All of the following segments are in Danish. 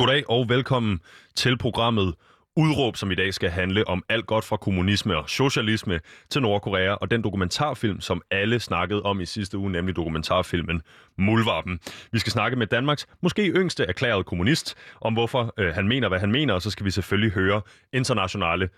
Goddag og velkommen til programmet Udråb, som i dag skal handle om alt godt fra kommunisme og socialisme til Nordkorea, og den dokumentarfilm, som alle snakkede om i sidste uge, nemlig dokumentarfilmen Mulvarpen. Vi skal snakke med Danmarks måske yngste erklærede kommunist, om hvorfor øh, han mener, hvad han mener, og så skal vi selvfølgelig høre internationale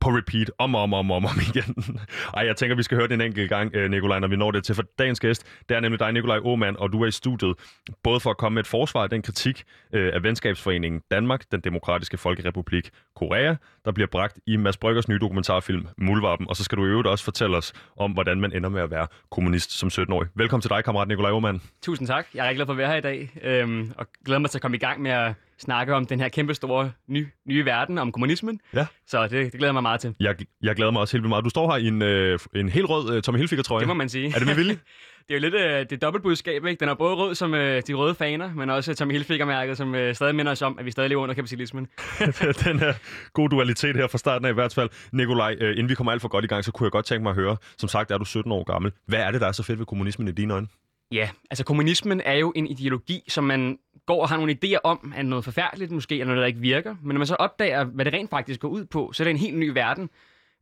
på repeat om og om og om, om, om igen. Ej, jeg tænker, vi skal høre det en enkelt gang, øh, Nikolaj, når vi når det til. For dagens gæst, det er nemlig dig, Nikolaj Åmand, og du er i studiet, både for at komme med et forsvar af den kritik øh, af Venskabsforeningen Danmark, den demokratiske folkerepublik Korea, der bliver bragt i Mads Bryggers nye dokumentarfilm Mulvarpen. Og så skal du i øvrigt også fortælle os om, hvordan man ender med at være kommunist som 17-årig. Velkommen til dig, kammerat Nikolaj Åmand. Tusind tak. Jeg er rigtig glad for at være her i dag, øhm, og glæder mig til at komme i gang med at snakke om den her kæmpe store ny, nye verden, om kommunismen. Ja. Så det, det glæder jeg mig meget til. Jeg, jeg glæder mig også helt vildt meget. Du står her i en, øh, en helt rød øh, Tommy Hilfiger-trøje. Det må man sige. Er det med vilje? det er jo lidt øh, det dobbeltbudskab, ikke? Den er både rød som øh, de røde faner, men også Tommy Hilfiger-mærket, som øh, stadig minder os om, at vi stadig lever under kapitalismen. den her gode dualitet her fra starten af i hvert fald. Nikolaj, øh, inden vi kommer alt for godt i gang, så kunne jeg godt tænke mig at høre, som sagt er du 17 år gammel. Hvad er det, der er så fedt ved kommunismen i dine øjne? Ja, altså kommunismen er jo en ideologi, som man går og har nogle idéer om, at noget forfærdeligt måske, eller noget, der ikke virker. Men når man så opdager, hvad det rent faktisk går ud på, så er det en helt ny verden.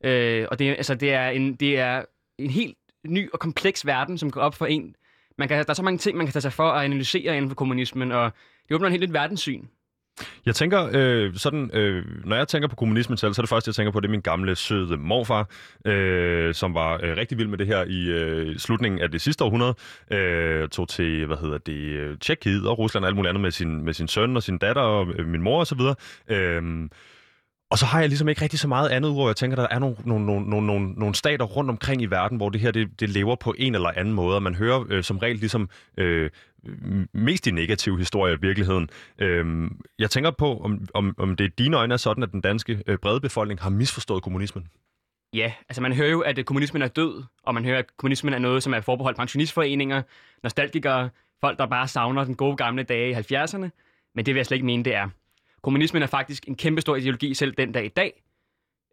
Øh, og det, altså, det, er en, det er en helt ny og kompleks verden, som går op for en. Man kan, der er så mange ting, man kan tage sig for at analysere inden for kommunismen, og det åbner en helt nyt verdenssyn. Jeg tænker, øh, sådan, øh, når jeg tænker på kommunismen selv, så er det første, jeg tænker på, det er min gamle, søde morfar, øh, som var øh, rigtig vild med det her i øh, slutningen af det sidste århundrede. Øh, tog til, hvad hedder det, øh, Tjekkiet og Rusland og alt muligt andet med sin, med sin søn og sin datter og øh, min mor osv. Øh, og så har jeg ligesom ikke rigtig så meget andet, hvor jeg tænker, der er nogle, nogle, nogle, nogle, nogle, stater rundt omkring i verden, hvor det her det, det lever på en eller anden måde, og man hører øh, som regel ligesom øh, mest i negative historier i virkeligheden. Øh, jeg tænker på, om, om, om det i dine øjne er sådan, at den danske øh, brede befolkning har misforstået kommunismen. Ja, altså man hører jo, at øh, kommunismen er død, og man hører, at kommunismen er noget, som er forbeholdt pensionistforeninger, nostalgikere, folk, der bare savner den gode gamle dage i 70'erne, men det vil jeg slet ikke mene, det er. Kommunismen er faktisk en kæmpe stor ideologi selv den dag i dag.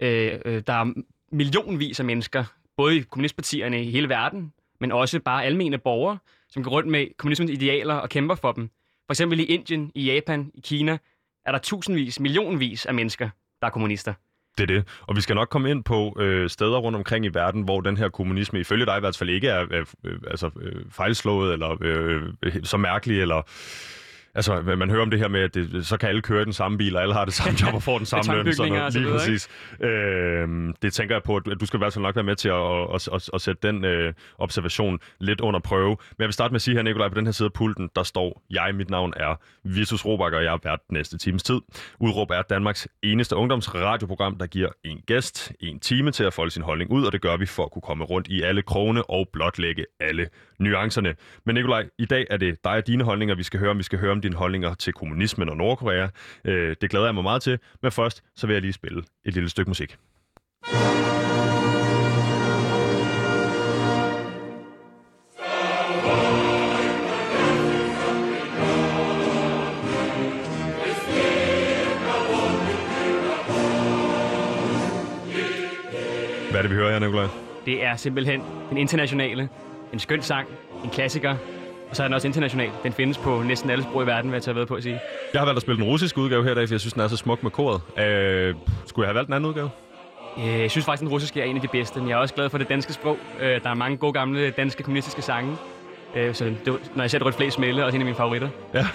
Øh, øh, der er millionvis af mennesker, både i kommunistpartierne i hele verden, men også bare almene borgere, som går rundt med kommunismens idealer og kæmper for dem. For eksempel i Indien, i Japan, i Kina, er der tusindvis, millionvis af mennesker, der er kommunister. Det er det. Og vi skal nok komme ind på øh, steder rundt omkring i verden, hvor den her kommunisme ifølge dig i hvert fald ikke er øh, øh, altså, øh, fejlslået, eller øh, øh så mærkelig, eller Altså, man hører om det her med, at det, så kan alle køre den samme bil, og alle har det samme job og får den samme løn. Sådan noget. Lige præcis. Øh, det tænker jeg på, at du skal i hvert fald nok være med til at, at, at, at sætte den øh, observation lidt under prøve. Men jeg vil starte med at sige her, Nikolaj, på den her side af pulten, der står, jeg, mit navn er Vitus Robak, og jeg er vært næste times tid. Udråb er Danmarks eneste ungdomsradioprogram, der giver en gæst en time til at folde sin holdning ud, og det gør vi for at kunne komme rundt i alle krone og blotlægge alle nuancerne. Men Nikolaj, i dag er det dig og dine holdninger, vi skal høre om. Vi skal høre om dine holdninger til kommunismen og Nordkorea. Øh, det glæder jeg mig meget til. Men først, så vil jeg lige spille et lille stykke musik. Hvad er det, vi hører her, Nikolaj? Det er simpelthen den internationale, en skøn sang, en klassiker, og så er den også international. Den findes på næsten alle sprog i verden, hvad jeg tager ved på at sige. Jeg har valgt at spille den russiske udgave her i dag, for jeg synes, den er så smuk med koret. Øh, skulle jeg have valgt den anden udgave? Øh, jeg synes faktisk, den russiske er en af de bedste, men jeg er også glad for det danske sprog. Øh, der er mange gode gamle danske kommunistiske sange. Øh, så det, når jeg ser rødt flest smelle, også en af mine favoritter. Ja.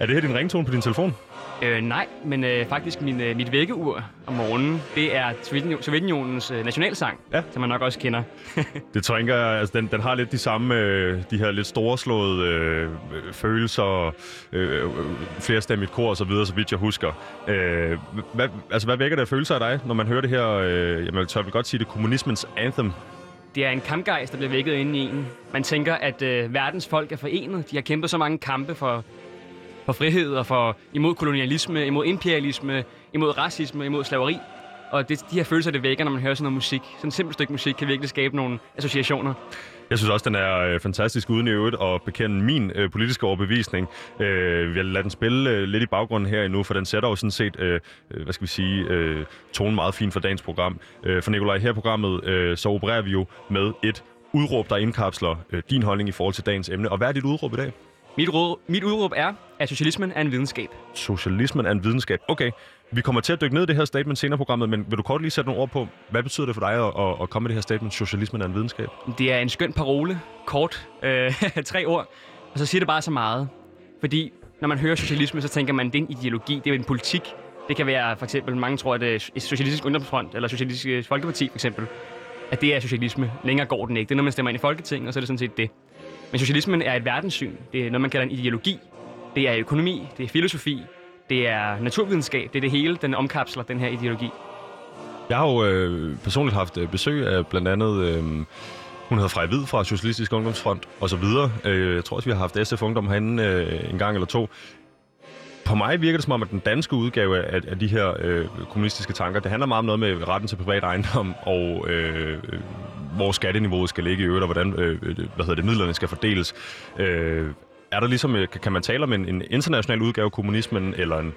Er det her din ringtone på din telefon? Øh, nej, men øh, faktisk min, øh, mit vækkeur om morgenen, det er Sovjetunionens øh, nationalsang, ja. som man nok også kender. det tænker jeg, altså den, den har lidt de samme, øh, de her lidt storslåede øh, følelser, øh, flerstemmigt kor og så videre, så vidt jeg husker. Øh, hvad, altså, hvad vækker det af følelser af dig, når man hører det her, øh, jamen, tør vi godt sige det, kommunismens anthem? Det er en kampgejst, der bliver vækket inde i en. Man tænker, at øh, verdens folk er forenet. De har kæmpet så mange kampe for for frihed og for imod kolonialisme, imod imperialisme, imod racisme, imod slaveri. Og det, de her følelser, det vækker, når man hører sådan noget musik. Sådan et simpelt stykke musik kan virkelig skabe nogle associationer. Jeg synes også, den er øh, fantastisk uden i øvrigt at bekende min øh, politiske overbevisning. Øh, vi har ladet den spille øh, lidt i baggrunden her endnu, for den sætter jo sådan set, øh, øh, hvad skal vi sige, øh, tonen meget fint for dagens program. Øh, for Nikolaj, her programmet, øh, så opererer vi jo med et udråb, der indkapsler øh, din holdning i forhold til dagens emne. Og hvad er dit udråb i dag? Mit, råd, mit udråb er, at socialismen er en videnskab. Socialismen er en videnskab. Okay, vi kommer til at dykke ned i det her statement senere i programmet, men vil du kort lige sætte nogle ord på, hvad betyder det for dig at, at, at komme med det her statement, socialismen er en videnskab? Det er en skøn parole, kort, øh, tre ord, og så siger det bare så meget. Fordi når man hører socialisme, så tænker man, det er en ideologi, det er en politik. Det kan være for eksempel, mange tror, at øh, det er Socialistisk Ungdomsfront eller Socialistisk øh, Folkeparti for eksempel, at det er socialisme. Længere går den ikke. Det er, når man stemmer ind i Folketinget, og så er det sådan set det. Men socialismen er et verdenssyn. Det er noget, man kalder en ideologi. Det er økonomi, det er filosofi, det er naturvidenskab. Det er det hele, den omkapsler, den her ideologi. Jeg har jo øh, personligt haft øh, besøg af blandt andet... Øh, hun hedder Frej Hvid fra Socialistisk Ungdomsfront og så videre. Øh, jeg tror også, vi har haft SF Ungdom herinde øh, en gang eller to. På mig virker det som om, at den danske udgave af, af de her øh, kommunistiske tanker, det handler meget om noget med retten til privat ejendom og øh, øh hvor skatteniveauet skal ligge i øvrigt, og hvordan øh, øh hvad hedder det, midlerne skal fordeles. Øh, er der ligesom, øh, kan man tale om en, en international udgave af kommunismen, eller en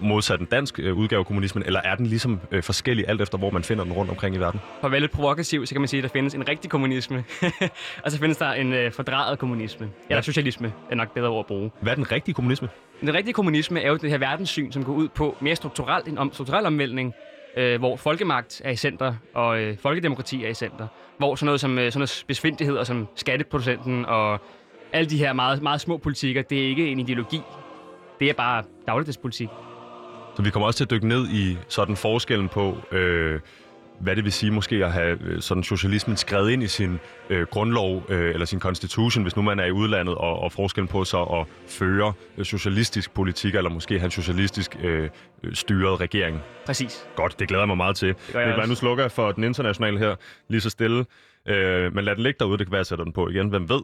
modsat en dansk øh, udgave af kommunismen, eller er den ligesom øh, forskellig alt efter, hvor man finder den rundt omkring i verden? For at være lidt provokativ, så kan man sige, at der findes en rigtig kommunisme, og så findes der en øh, fordrejet kommunisme. Eller ja. socialisme er nok bedre ord at bruge. Hvad er den rigtige kommunisme? Den rigtige kommunisme er jo det her verdenssyn, som går ud på mere strukturelt en om, strukturel omvæltning, øh, hvor folkemagt er i center, og øh, folkedemokrati er i center. Hvor sådan noget som øh, sådan noget besvindeligheder som skatteproducenten og alle de her meget, meget små politikker, det er ikke en ideologi. Det er bare dagligdagspolitik. Så vi kommer også til at dykke ned i sådan forskellen på, øh, hvad det vil sige måske at have øh, sådan socialismen skrevet ind i sin øh, grundlov øh, eller sin constitution, hvis nu man er i udlandet, og, og forskellen på så at føre øh, socialistisk politik, eller måske have en socialistisk øh, styret regering. Præcis. Godt, det glæder jeg mig meget til. Men, nu slukker jeg for den internationale her lige så stille. Øh, men lad den ligge derude, det kan være, at jeg sætter den på igen, hvem ved.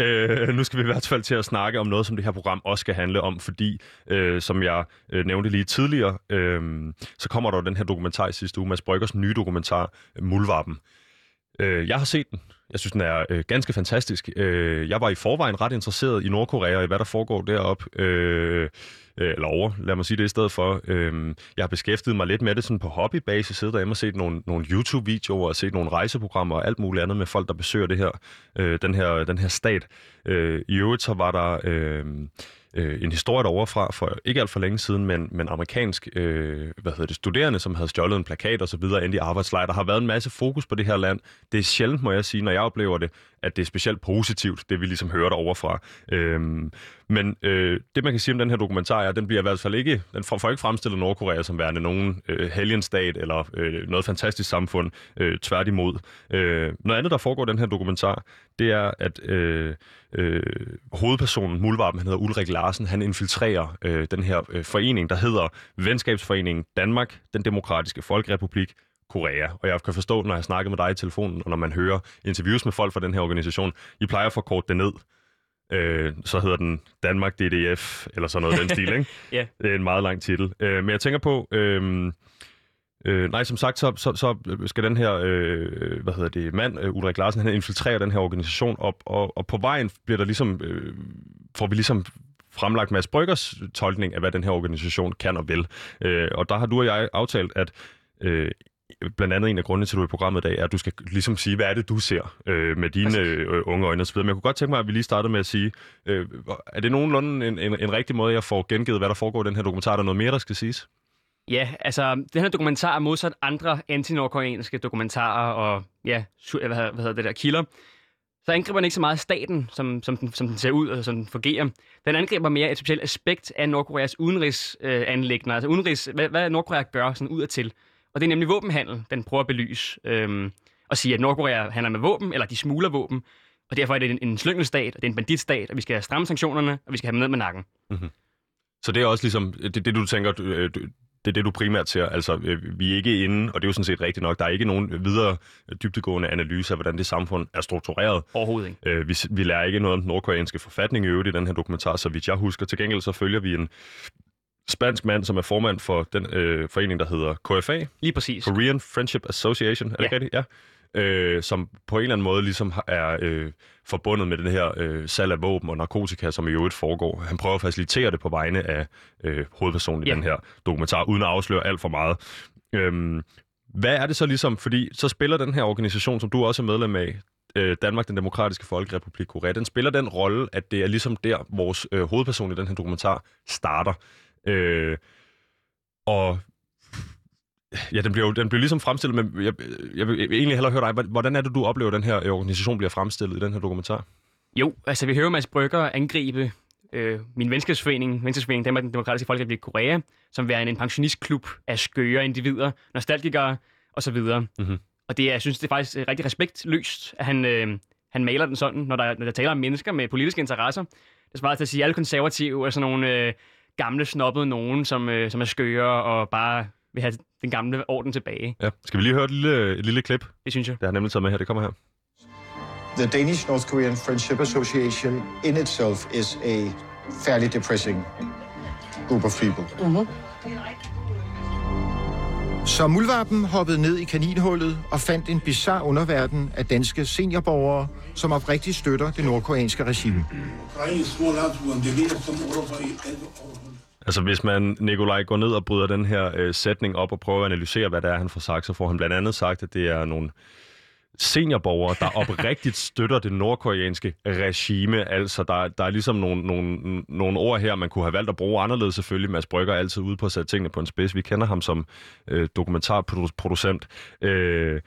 Øh, nu skal vi i hvert fald til at snakke om noget, som det her program også skal handle om, fordi, øh, som jeg øh, nævnte lige tidligere, øh, så kommer der jo den her dokumentar i sidste uge, Mads Bryggers nye dokumentar, Mulvarpen. Øh, jeg har set den. Jeg synes, den er øh, ganske fantastisk. Øh, jeg var i forvejen ret interesseret i Nordkorea og i, hvad der foregår deroppe. Øh, øh, eller over, lad mig sige det i stedet for. Øh, jeg har beskæftiget mig lidt med det sådan på hobbybasis, siddet derhjemme og set nogle, nogle YouTube-videoer og set nogle rejseprogrammer og alt muligt andet med folk, der besøger det her, øh, den, her, den her stat. Øh, I øvrigt så var der... Øh, øh, en historie derovre fra for ikke alt for længe siden, men, men amerikansk øh, hvad hedder det, studerende, som havde stjålet en plakat og så videre ind i arbejdslejr. Der har været en masse fokus på det her land. Det er sjældent, må jeg sige, når jeg oplever det, at det er specielt positivt, det vi ligesom hører derovre fra. Øhm, men øh, det, man kan sige om den her dokumentar, er, at den bliver i hvert fald ikke, den får ikke fremstillet Nordkorea som værende nogen øh, helgenstat eller øh, noget fantastisk samfund. Øh, tværtimod. Øh, noget andet, der foregår i den her dokumentar, det er, at øh, øh, hovedpersonen, Mulvarpen, han hedder Ulrik Larsen, han infiltrerer øh, den her øh, forening, der hedder Venskabsforeningen Danmark, den demokratiske folkerepublik, Korea. Og jeg kan forstå, når jeg snakker med dig i telefonen, og når man hører interviews med folk fra den her organisation, I plejer at forkorte det ned. Øh, så hedder den Danmark DDF, eller sådan noget den stil, ikke? ja. Det er en meget lang titel. Øh, men jeg tænker på... Øh, Øh, nej, som sagt, så, så, så skal den her, øh, hvad hedder det, mand, øh, Ulrik Larsen, han infiltrerer den her organisation op, og, og på vejen bliver der ligesom, øh, får vi ligesom fremlagt Mads Bryggers tolkning af, hvad den her organisation kan og vil. Øh, og der har du og jeg aftalt, at øh, blandt andet en af grundene til, at du er i programmet i dag, er, at du skal ligesom sige, hvad er det, du ser øh, med dine øh, unge øjne osv. Men jeg kunne godt tænke mig, at vi lige startede med at sige, øh, er det nogenlunde en, en, en rigtig måde, jeg får gengivet, hvad der foregår i den her dokumentar? Er der noget mere, der skal siges? Ja, altså, den her dokumentar er modsat andre anti-nordkoreanske dokumentarer og, ja, hvad, hvad hedder det der, kilder. Så angriber den ikke så meget staten, som, som, den, som den ser ud og som den fungerer. Den angriber mere et specielt aspekt af Nordkoreas udenrigsanlæggende, øh, altså udenrigs, hvad, hvad Nordkorea gør sådan ud til. Og det er nemlig våbenhandel, den prøver at belyse. Øhm, og sige, at Nordkorea handler med våben, eller de smugler våben. Og derfor er det en, en slyngelstat, og det er en banditstat, og vi skal have stramme sanktionerne, og vi skal have dem ned med nakken. Mm-hmm. Så det er også ligesom, det, det du tænker, du, øh, det er det, du primært ser. Altså, øh, vi er ikke inde, og det er jo sådan set rigtigt nok, der er ikke nogen videre dybtegående analyse af, hvordan det samfund er struktureret. Overhovedet ikke. Øh, vi, vi lærer ikke noget om den nordkoreanske forfatning i øvrigt i den her dokumentar, så vidt jeg husker. Til gengæld så følger vi en spansk mand, som er formand for den øh, forening, der hedder KFA. Lige præcis. Korean Friendship Association. Er det ja. rigtigt? Ja. Øh, som på en eller anden måde ligesom er øh, forbundet med den her øh, salg af våben og narkotika, som i øvrigt foregår. Han prøver at facilitere det på vegne af øh, hovedpersonen i ja. den her dokumentar, uden at afsløre alt for meget. Øhm, hvad er det så ligesom, fordi så spiller den her organisation, som du også er medlem af, øh, Danmark, den demokratiske folkerepublik Korea, den spiller den rolle, at det er ligesom der, vores øh, hovedperson i den her dokumentar starter. Øh, og Ja, den bliver jo den bliver ligesom fremstillet, men jeg, jeg vil egentlig hellere høre dig. Hvordan er det, du oplever, at den her organisation bliver fremstillet i den her dokumentar? Jo, altså vi hører Mads Brygger angribe øh, min venskabsforening, venskabsforening Danmark, den demokratiske folkerepublik Korea, som er en pensionistklub af skøre individer, nostalgikere osv. Mm-hmm. Og det, jeg synes, det er faktisk rigtig respektløst, at han, øh, han maler den sådan, når der, når der taler om mennesker med politiske interesser. Det svarer til at sige, at alle konservative er sådan nogle øh, gamle, snobbede nogen, som, øh, som er skøre og bare vil have den gamle orden tilbage. Ja. Skal vi lige høre et lille, et lille klip? Det synes jeg. Det har nemlig taget med her. Det kommer her. The Danish North Korean Friendship Association in itself is a fairly depressing group of people. Mm-hmm. Så muldvarpen hoppede ned i kaninhullet og fandt en bizarre underverden af danske seniorborgere, som oprigtigt støtter det nordkoreanske regime. Altså hvis man, Nikolaj, går ned og bryder den her øh, sætning op og prøver at analysere, hvad det er, han får sagt, så får han blandt andet sagt, at det er nogle seniorborgere, der oprigtigt støtter det nordkoreanske regime. Altså, der, der er ligesom nogle, nogle, nogle ord her, man kunne have valgt at bruge anderledes selvfølgelig. Mads Brygger er altid ude på at sætte tingene på en spids. Vi kender ham som øh, dokumentarproducent. Øh,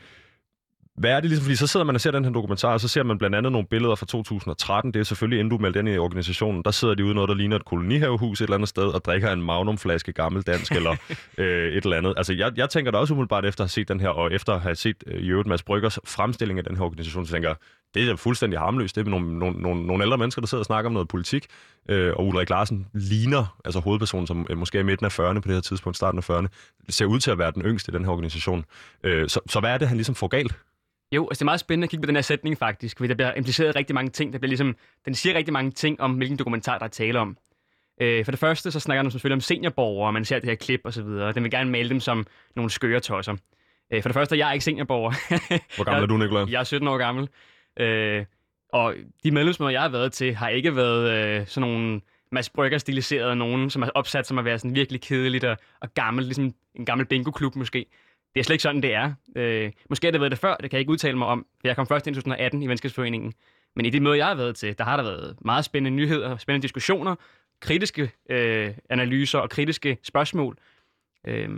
hvad er det ligesom? Fordi så sidder man og ser den her dokumentar, og så ser man blandt andet nogle billeder fra 2013. Det er selvfølgelig, inden du meldte ind i organisationen, der sidder de ude noget, der ligner et kolonihavehus et eller andet sted, og drikker en magnumflaske gammel dansk eller øh, et eller andet. Altså, jeg, jeg tænker da også umiddelbart efter at have set den her, og efter at have set øh, i øvrigt Mads Bryggers fremstilling af den her organisation, så tænker jeg, det er fuldstændig harmløst. Det er nogle, nogle, nogle, nogle ældre mennesker, der sidder og snakker om noget politik, øh, og Ulrik Larsen ligner, altså hovedpersonen, som øh, måske er i midten af 40'erne på det her tidspunkt, starten af 40'erne, ser ud til at være den yngste i den her organisation. Øh, så, så hvad er det, han ligesom får galt? Jo, altså det er meget spændende at kigge på den her sætning faktisk, fordi der bliver impliceret rigtig mange ting. Der bliver ligesom, den siger rigtig mange ting om, hvilken dokumentar, der er tale om. Øh, for det første, så snakker den selvfølgelig om seniorborgere, og man ser det her klip og så videre. Den vil gerne male dem som nogle skøre tosser. Øh, for det første, jeg er ikke seniorborger. Hvor gammel er du, Nicolai? Jeg er 17 år gammel. Øh, og de medlemsmøder, jeg har været til, har ikke været øh, sådan nogle Mads Brygger stiliserede nogen, som har opsat som at være sådan virkelig kedeligt og, og gammel, ligesom en gammel bingo-klub måske. Det er slet ikke sådan, det er. Øh, måske har det været det før, det kan jeg ikke udtale mig om, for jeg kom først ind i 2018 i Venskabsforeningen. Men i det møde, jeg har været til, der har der været meget spændende nyheder, spændende diskussioner, kritiske øh, analyser og kritiske spørgsmål. Øh,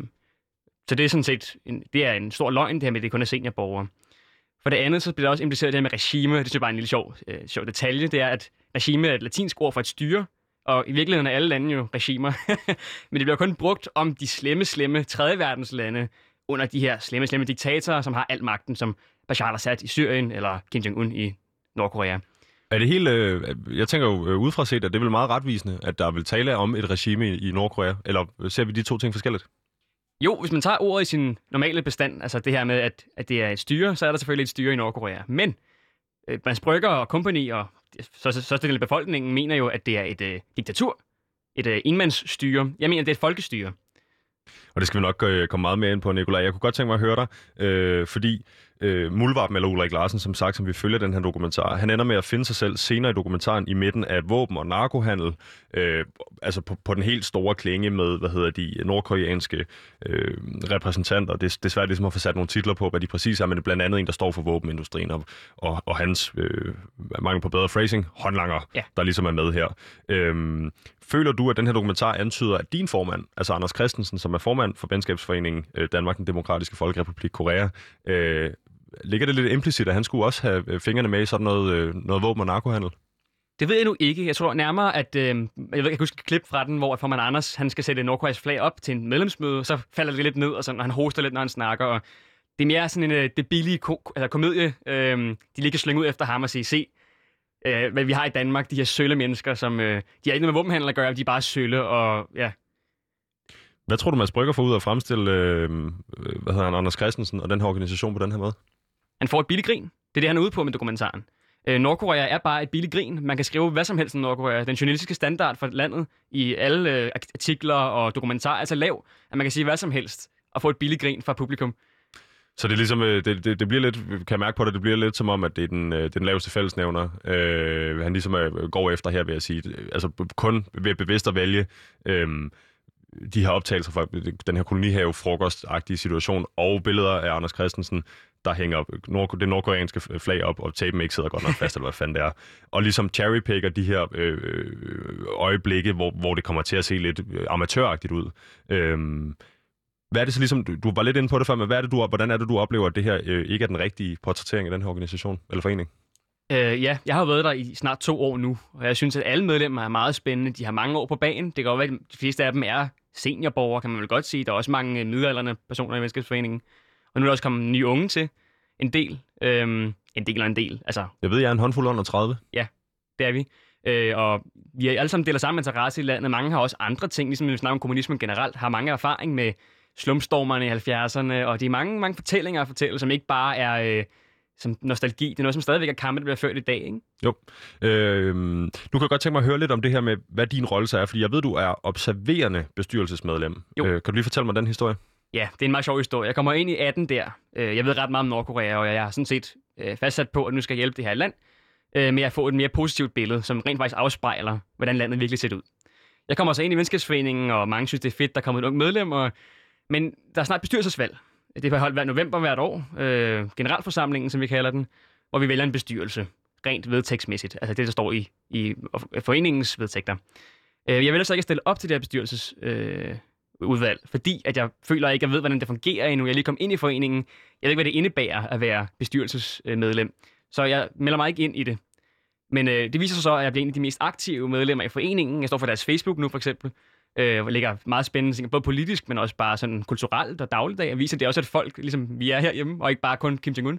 så det er sådan set en, det er en stor løgn, det her med, at det kun er seniorborgere. For det andet, så bliver der også impliceret det her med regime. Det er bare en lille sjov, øh, sjov detalje. Det er, at regime er et latinsk ord for et styre, og i virkeligheden er alle lande jo regimer. Men det bliver kun brugt om de slemme, slemme tredje verdens lande, under de her slemme, slemme diktatorer, som har al magten, som Bashar al-Assad i Syrien eller Kim Jong-un i Nordkorea. Er det helt, øh, jeg tænker jo øh, udefra set, at det er vel meget retvisende, at der vil tale om et regime i, Nordkorea, eller ser vi de to ting forskelligt? Jo, hvis man tager ordet i sin normale bestand, altså det her med, at, at det er et styre, så er der selvfølgelig et styre i Nordkorea. Men øh, Mads Brygger og company og så, så, så af befolkningen mener jo, at det er et øh, diktatur, et øh, enmandsstyre. Jeg mener, det er et folkestyre. Og det skal vi nok øh, komme meget mere ind på, Nikolaj. Jeg kunne godt tænke mig at høre dig, øh, fordi øh, Mulvarp eller Ulrik Larsen, som sagt, som vi følger den her dokumentar, han ender med at finde sig selv senere i dokumentaren i midten af våben- og narkohandel, øh, altså på, på den helt store klinge med, hvad hedder de, nordkoreanske øh, repræsentanter. Det, det er svært ligesom at få sat nogle titler på, hvad de præcis er, men det er blandt andet en, der står for våbenindustrien, og, og, og hans, øh, mangel på bedre phrasing, håndlanger, ja. der ligesom er med her. Øh, Føler du, at den her dokumentar antyder, at din formand, altså Anders Christensen, som er formand for Venskabsforeningen øh, Danmark, den demokratiske folkerepublik Korea, øh, ligger det lidt implicit, at han skulle også have øh, fingrene med i sådan noget, øh, noget våben og narkohandel? Det ved jeg nu ikke. Jeg tror nærmere, at... Øh, jeg, ved, jeg kan huske et klip fra den, hvor formand Anders han skal sætte Nordkoreas flag op til en medlemsmøde, så falder det lidt ned, og, sådan, og han hoster lidt, når han snakker. Og det er mere sådan en, øh, det billige ko- altså komedie. Øh, de ligger slynge ud efter ham og sige, se, øh, hvad vi har i Danmark, de her sølle mennesker, som... Øh, de har ikke noget med våbenhandel at gøre, de er bare sølle, og ja, hvad tror du, Mads Brygger får ud af at fremstille øh, hvad hedder han, Anders Christensen og den her organisation på den her måde? Han får et billigt grin. Det er det, han er ude på med dokumentaren. Øh, Nordkorea er bare et billigt grin. Man kan skrive hvad som helst om Nordkorea. Den journalistiske standard for landet i alle øh, artikler og dokumentarer er så lav, at man kan sige hvad som helst og få et billigt grin fra publikum. Så det er ligesom, øh, det, det, det bliver lidt, kan jeg mærke på det, det bliver lidt som om, at det er den, øh, den laveste fællesnævner, øh, han ligesom er, går efter her, vil jeg sige. Altså kun ved bevidst at vælge øh, de her optagelser fra den her kolonihave frokostagtige situation, og billeder af Anders Christensen, der hænger nord, det nordkoreanske flag op, og tapen ikke sidder godt nok fast, eller hvad fanden det er. Og ligesom cherrypicker de her øh, øh øjeblikke, hvor, hvor det kommer til at se lidt øh, amatøragtigt ud. Øhm, hvad er det så ligesom, du, du var lidt inde på det før, men hvad er det, du, hvordan er det, du oplever, at det her øh, ikke er den rigtige portrættering af den her organisation eller forening? Øh, ja, jeg har været der i snart to år nu, og jeg synes, at alle medlemmer er meget spændende. De har mange år på banen. Det kan godt være, at de fleste af dem er seniorborgere, kan man vel godt sige. Der er også mange midalderne personer i Venskabsforeningen. Og nu er der også kommet nye unge til. En del. Øhm, en del og en del. Altså, jeg ved, jeg er en håndfuld under 30. Ja, det er vi. Øh, og vi er alle sammen deler samme interesse i landet. Mange har også andre ting, ligesom vi snakker om kommunismen generelt, har mange erfaring med slumstormerne i 70'erne, og de er mange, mange fortællinger at fortælle, som ikke bare er... Øh, som nostalgi. Det er noget, som stadigvæk er kampe, der bliver ført i dag, ikke? Jo. Øh, du kan godt tænke mig at høre lidt om det her med, hvad din rolle så er, fordi jeg ved, du er observerende bestyrelsesmedlem. Jo. Øh, kan du lige fortælle mig den historie? Ja, det er en meget sjov historie. Jeg kommer ind i 18 der. Øh, jeg ved ret meget om Nordkorea, og jeg har sådan set øh, fastsat på, at nu skal jeg hjælpe det her land øh, med at få et mere positivt billede, som rent faktisk afspejler, hvordan landet virkelig ser ud. Jeg kommer så ind i venskabsforeningen, og mange synes, det er fedt, der kommer et ung medlem, og... men der er snart bestyrelsesvalg. Det bliver holdt hver november hvert år, øh, generalforsamlingen, som vi kalder den, hvor vi vælger en bestyrelse, rent vedtægtsmæssigt, altså det, der står i, i foreningens vedtægter. Øh, jeg vil så ikke stille op til det her bestyrelsesudvalg, øh, udvalg, fordi at jeg føler ikke, at jeg ved, hvordan det fungerer endnu. Jeg er lige kommet ind i foreningen. Jeg ved ikke, hvad det indebærer at være bestyrelsesmedlem. Så jeg melder mig ikke ind i det. Men øh, det viser sig så, at jeg bliver en af de mest aktive medlemmer i foreningen. Jeg står for deres Facebook nu, for eksempel. Øh, hvor ligger meget spændende ting, både politisk, men også bare sådan kulturelt og dagligdag. Jeg viser det også, at folk, ligesom vi er herhjemme, og ikke bare kun Kim Jong-un.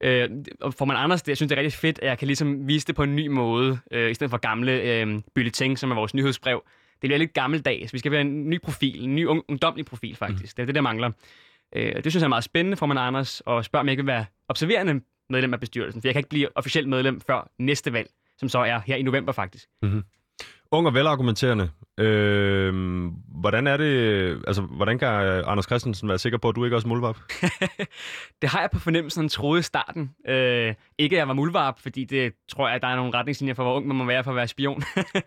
Øh, og for man Anders, det, jeg synes, det er rigtig fedt, at jeg kan ligesom vise det på en ny måde, øh, i stedet for gamle øh, bulletin, som er vores nyhedsbrev. Det bliver lidt gammeldags. Vi skal være en ny profil, en ny ungdomlig profil, faktisk. Mm. Det er det, der mangler. Øh, det synes jeg er meget spændende for man Anders, og spørger, om jeg kan være observerende medlem af bestyrelsen, for jeg kan ikke blive officielt medlem før næste valg, som så er her i november faktisk. Mm-hmm. Ung og velargumenterende. Øh, hvordan er det, altså, hvordan kan øh, Anders Christensen være sikker på, at du ikke er også muldvarp? det har jeg på fornemmelsen, han troede i starten. Øh, ikke at jeg var muldvarp, fordi det tror jeg, at der er nogle retningslinjer for, hvor ung man må være for at være spion.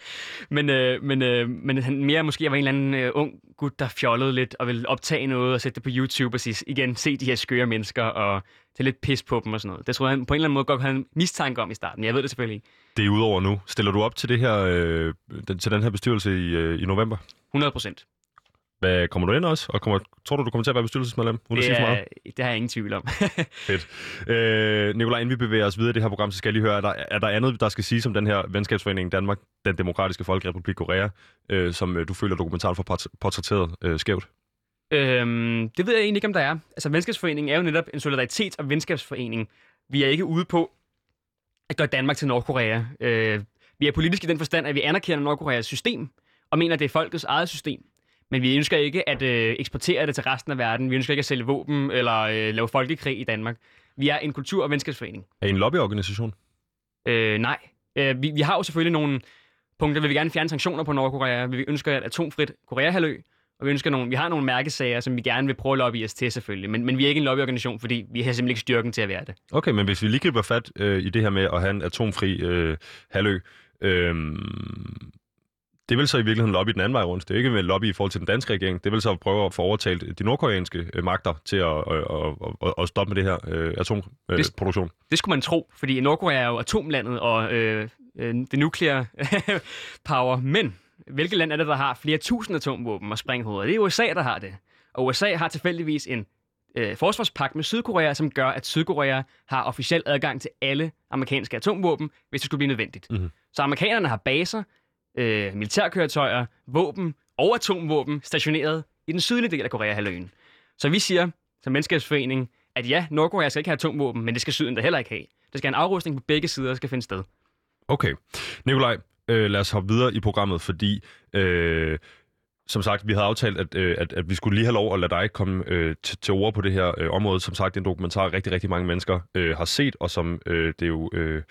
men, øh, men, øh, men han mere måske jeg var en eller anden øh, ung gut, der fjollede lidt og ville optage noget og sætte det på YouTube og sige, igen, se de her skøre mennesker og tage lidt pis på dem og sådan noget. Det tror jeg han på en eller anden måde godt have en mistanke om i starten. Jeg ved det selvfølgelig ikke. Det er udover nu. Stiller du op til det her, øh, den, til den her bestyrelse i, øh, i november? 100 procent. Hvad, kommer du ind også? Og kommer, tror du, du kommer til at være bestyrelsesmedlem? det, sige er, det har jeg ingen tvivl om. Fedt. Øh, Nikolaj, inden vi bevæger os videre i det her program, så skal jeg lige høre, er der, er der andet, der skal sige om den her venskabsforening Danmark, den demokratiske folkerepublik Korea, øh, som øh, du føler dokumentaren for portrætteret øh, skævt? Øhm, det ved jeg egentlig ikke, om der er. Altså, venskabsforeningen er jo netop en solidaritets- og venskabsforening. Vi er ikke ude på at gøre Danmark til Nordkorea. Øh, vi er politisk i den forstand, at vi anerkender Nordkoreas system, og mener, at det er folkets eget system. Men vi ønsker ikke at øh, eksportere det til resten af verden. Vi ønsker ikke at sælge våben eller øh, lave folkekrig i Danmark. Vi er en kultur- og venskabsforening. Er I en lobbyorganisation? Øh, nej. Øh, vi, vi har jo selvfølgelig nogle punkter. Vi vil gerne fjerne sanktioner på Nordkorea. Vi ønsker et atomfrit Korea-halø. Og vi, ønsker nogle, vi har nogle mærkesager, som vi gerne vil prøve at lobby os til selvfølgelig. Men, men vi er ikke en lobbyorganisation, fordi vi har simpelthen ikke styrken til at være det. Okay, men hvis vi lige griber fat øh, i det her med at have en atomfri øh, halø, øh, det vil så i virkeligheden lobby den anden vej rundt. Det er ikke med lobby i forhold til den danske regering. Det vil så prøve at få overtalt de nordkoreanske øh, magter til at, at, at, at stoppe med det her øh, atomproduktion. Det, det skulle man tro, fordi Nordkorea er jo atomlandet og øh, øh, det nuclear power. Men hvilket land er det, der har flere tusind atomvåben og sprænghoveder? Det er USA, der har det. Og USA har tilfældigvis en øh, forsvarspagt med Sydkorea, som gør, at Sydkorea har officiel adgang til alle amerikanske atomvåben, hvis det skulle blive nødvendigt. Mm-hmm. Så amerikanerne har baser, øh, militærkøretøjer, våben og atomvåben stationeret i den sydlige del af Korea-halvøen. Så vi siger som menneskehedsforening, at ja, Nordkorea skal ikke have atomvåben, men det skal Syden da heller ikke have. Der skal en afrustning på begge sider, der skal finde sted. Okay. Nikolaj, øh, lad os hoppe videre i programmet, fordi øh, som sagt, vi havde aftalt, at, øh, at, at vi skulle lige have lov at lade dig komme øh, til, til ord på det her øh, område. Som sagt, det er en dokumentar, rigtig, rigtig mange mennesker øh, har set, og som øh, det er jo... Øh,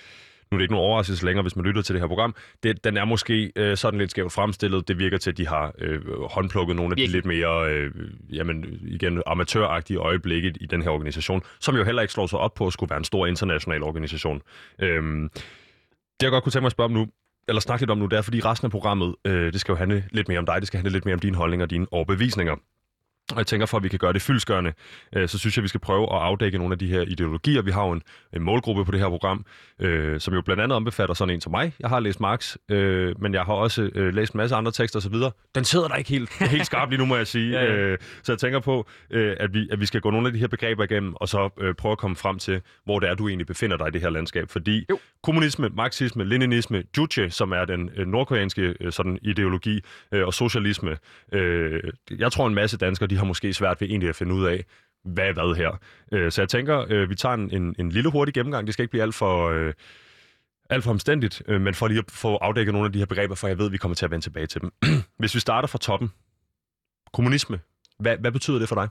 nu er det ikke nogen overraskelse længere, hvis man lytter til det her program. Det, den er måske øh, sådan lidt skævt fremstillet. Det virker til, at de har øh, håndplukket nogle af de lidt mere, øh, jamen igen, amatøragtige øjeblikke i den her organisation, som jo heller ikke slår sig op på at skulle være en stor international organisation. Øh, det jeg godt kunne tænke mig at spørge om nu, eller snakke lidt om nu, det er, fordi resten af programmet, øh, det skal jo handle lidt mere om dig, det skal handle lidt mere om dine holdninger og dine overbevisninger. Og jeg tænker, for at vi kan gøre det fyldskørende, øh, så synes jeg, vi skal prøve at afdække nogle af de her ideologier. Vi har jo en, en målgruppe på det her program, øh, som jo blandt andet ombefatter sådan en som mig. Jeg har læst Marx, øh, men jeg har også øh, læst en masse andre tekster osv. Den sidder der ikke helt, helt skarpt lige nu, må jeg sige. Ja, ja. Øh, så jeg tænker på, øh, at, vi, at vi skal gå nogle af de her begreber igennem, og så øh, prøve at komme frem til, hvor det er, du egentlig befinder dig i det her landskab. Fordi Jo. kommunisme, marxisme, leninisme, juche, som er den øh, nordkoreanske øh, sådan ideologi, øh, og socialisme. Øh, jeg tror, en masse danskere, de har måske svært ved egentlig at finde ud af, hvad er hvad her. Øh, så jeg tænker, øh, vi tager en, en, en lille hurtig gennemgang. Det skal ikke blive alt for... Øh, alt for omstændigt, øh, men for lige at få afdækket nogle af de her begreber, for jeg ved, at vi kommer til at vende tilbage til dem. Hvis vi starter fra toppen. Kommunisme. Hvad, hvad betyder det for dig?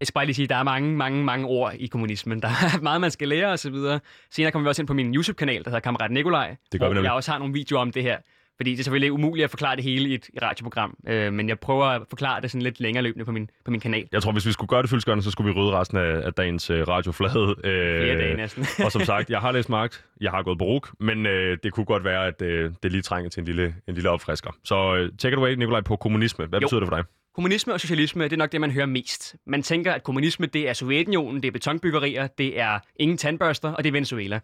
Jeg skal bare lige sige, at der er mange, mange, mange ord i kommunismen. Der er meget, man skal lære osv. Senere kommer vi også ind på min YouTube-kanal, der hedder Kammerat Nikolaj. Det gør vi hvor nemlig. jeg også har nogle videoer om det her. Fordi det er selvfølgelig umuligt at forklare det hele i et radioprogram. Øh, men jeg prøver at forklare det sådan lidt længere løbende på min, på min kanal. Jeg tror, hvis vi skulle gøre det fyldskørende, så skulle vi rydde resten af, af dagens øh, radioflade. Øh, Flere dage næsten. og som sagt, jeg har læst Marx, jeg har gået på RUK, men øh, det kunne godt være, at øh, det lige trænger til en lille, en lille opfrisker. Så øh, take it away, Nikolaj, på kommunisme. Hvad Jo. betyder det for dig? Kommunisme og socialisme, det er nok det, man hører mest. Man tænker, at kommunisme, det er Sovjetunionen, det er betonbyggerier, det er ingen tandbørster, og det er Venezuela.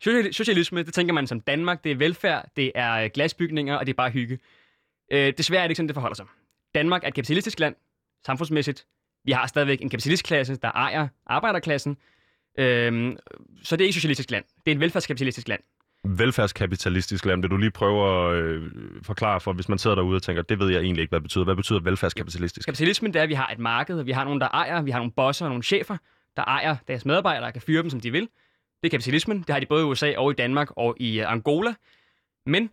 Socialisme, det tænker man som Danmark, det er velfærd, det er øh, glasbygninger, og det er bare hygge. Øh, desværre er det ikke sådan, det forholder sig. Danmark er et kapitalistisk land, samfundsmæssigt. Vi har stadigvæk en kapitalistklasse, der ejer arbejderklassen. Øhm, så det er ikke et socialistisk land. Det er et velfærdskapitalistisk land. Velfærdskapitalistisk land, det du lige prøver at øh, forklare for, hvis man sidder derude og tænker, det ved jeg egentlig ikke, hvad det betyder. Hvad betyder velfærdskapitalistisk? Kapitalismen, det er, at vi har et marked, vi har nogen, der ejer, vi har nogle bosser og nogle chefer, der ejer deres medarbejdere og kan fyre dem, som de vil. Det er kapitalismen. Det har de både i USA og i Danmark og i øh, Angola. Men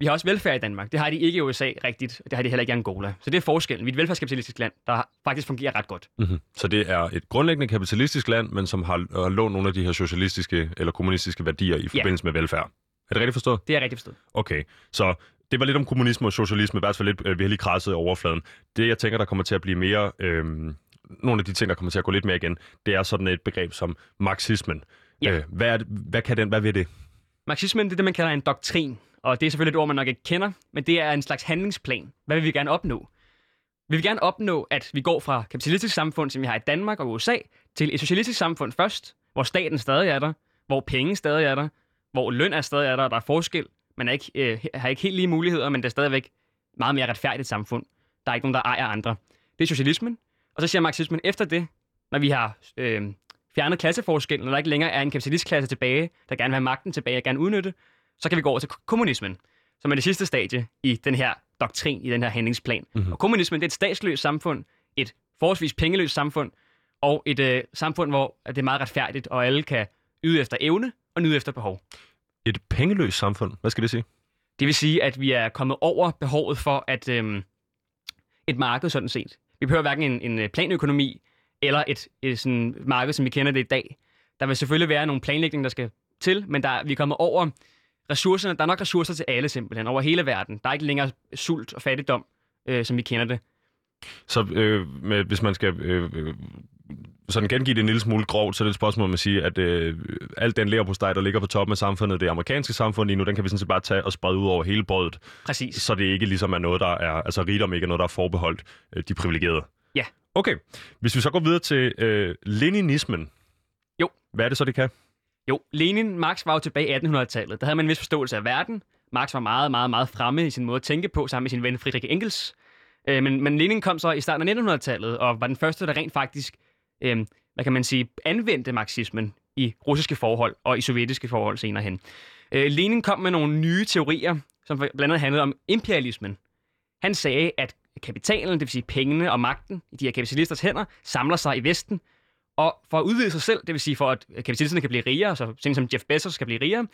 vi har også velfærd i Danmark. Det har de ikke i USA rigtigt, og det har de heller ikke i Angola. Så det er forskellen. Vi er et velfærdskapitalistisk land, der faktisk fungerer ret godt. Mm-hmm. Så det er et grundlæggende kapitalistisk land, men som har, har lånt nogle af de her socialistiske eller kommunistiske værdier i forbindelse med velfærd. Er det rigtigt forstået? Det er rigtigt forstået. Okay, så det var lidt om kommunisme og socialisme, i hvert fald lidt, øh, vi har lige krasset overfladen. Det, jeg tænker, der kommer til at blive mere, øh, nogle af de ting, der kommer til at gå lidt mere igen, det er sådan et begreb som marxismen. Ja. Øh, hvad, er det, hvad kan den, hvad vil det? Marxismen, det er det, man kalder en doktrin. Og det er selvfølgelig et ord, man nok ikke kender, men det er en slags handlingsplan. Hvad vil vi gerne opnå? Vi vil gerne opnå, at vi går fra kapitalistisk samfund, som vi har i Danmark og USA, til et socialistisk samfund først, hvor staten stadig er der, hvor penge stadig er der, hvor løn er stadig er der, og der er forskel. Man er ikke, øh, har ikke helt lige muligheder, men det er stadigvæk meget mere retfærdigt samfund. Der er ikke nogen, der ejer andre. Det er socialismen. Og så siger marxismen efter det, når vi har øh, fjernet klasseforskellen, når der ikke længere er en kapitalistklasse tilbage, der gerne vil have magten tilbage og gerne udnytte, så kan vi gå over til kommunismen, som er det sidste stadie i den her doktrin, i den her handlingsplan. Mm-hmm. Og kommunismen det er et statsløst samfund, et forholdsvis pengeløst samfund, og et øh, samfund, hvor det er meget retfærdigt, og alle kan yde efter evne og nyde efter behov. Et pengeløst samfund, hvad skal det sige? Det vil sige, at vi er kommet over behovet for at øhm, et marked sådan set. Vi behøver hverken en, en øh, planøkonomi eller et, et sådan marked, som vi kender det i dag. Der vil selvfølgelig være nogle planlægning, der skal til, men der, vi er kommet over ressourcerne. Der er nok ressourcer til alle simpelthen, over hele verden. Der er ikke længere sult og fattigdom, øh, som vi kender det. Så øh, med, hvis man skal øh, sådan gengive det en lille smule grovt, så er det et spørgsmål om at sige, at øh, alt den lærer der ligger på toppen af samfundet, det amerikanske samfund lige nu, den kan vi sådan set bare tage og sprede ud over hele brødet, Præcis. så det ikke ligesom er noget, der er, altså rigdom ikke er noget, der er forbeholdt øh, de privilegerede. Ja. Okay, hvis vi så går videre til øh, leninismen. Jo. Hvad er det så, det kan? Jo, Lenin, Marx var jo tilbage i 1800-tallet. Der havde man en vis forståelse af verden. Marx var meget, meget, meget fremme i sin måde at tænke på, sammen med sin ven Friedrich Engels. Øh, men, men Lenin kom så i starten af 1900-tallet, og var den første, der rent faktisk, øh, hvad kan man sige, anvendte marxismen i russiske forhold og i sovjetiske forhold senere hen. Øh, Lenin kom med nogle nye teorier, som blandt andet handlede om imperialismen. Han sagde, at kapitalen, det vil sige pengene og magten i de her kapitalisters hænder, samler sig i Vesten, og for at udvide sig selv, det vil sige for at kapitalisterne kan blive rigere, så sådan som Jeff Bezos kan blive rigere,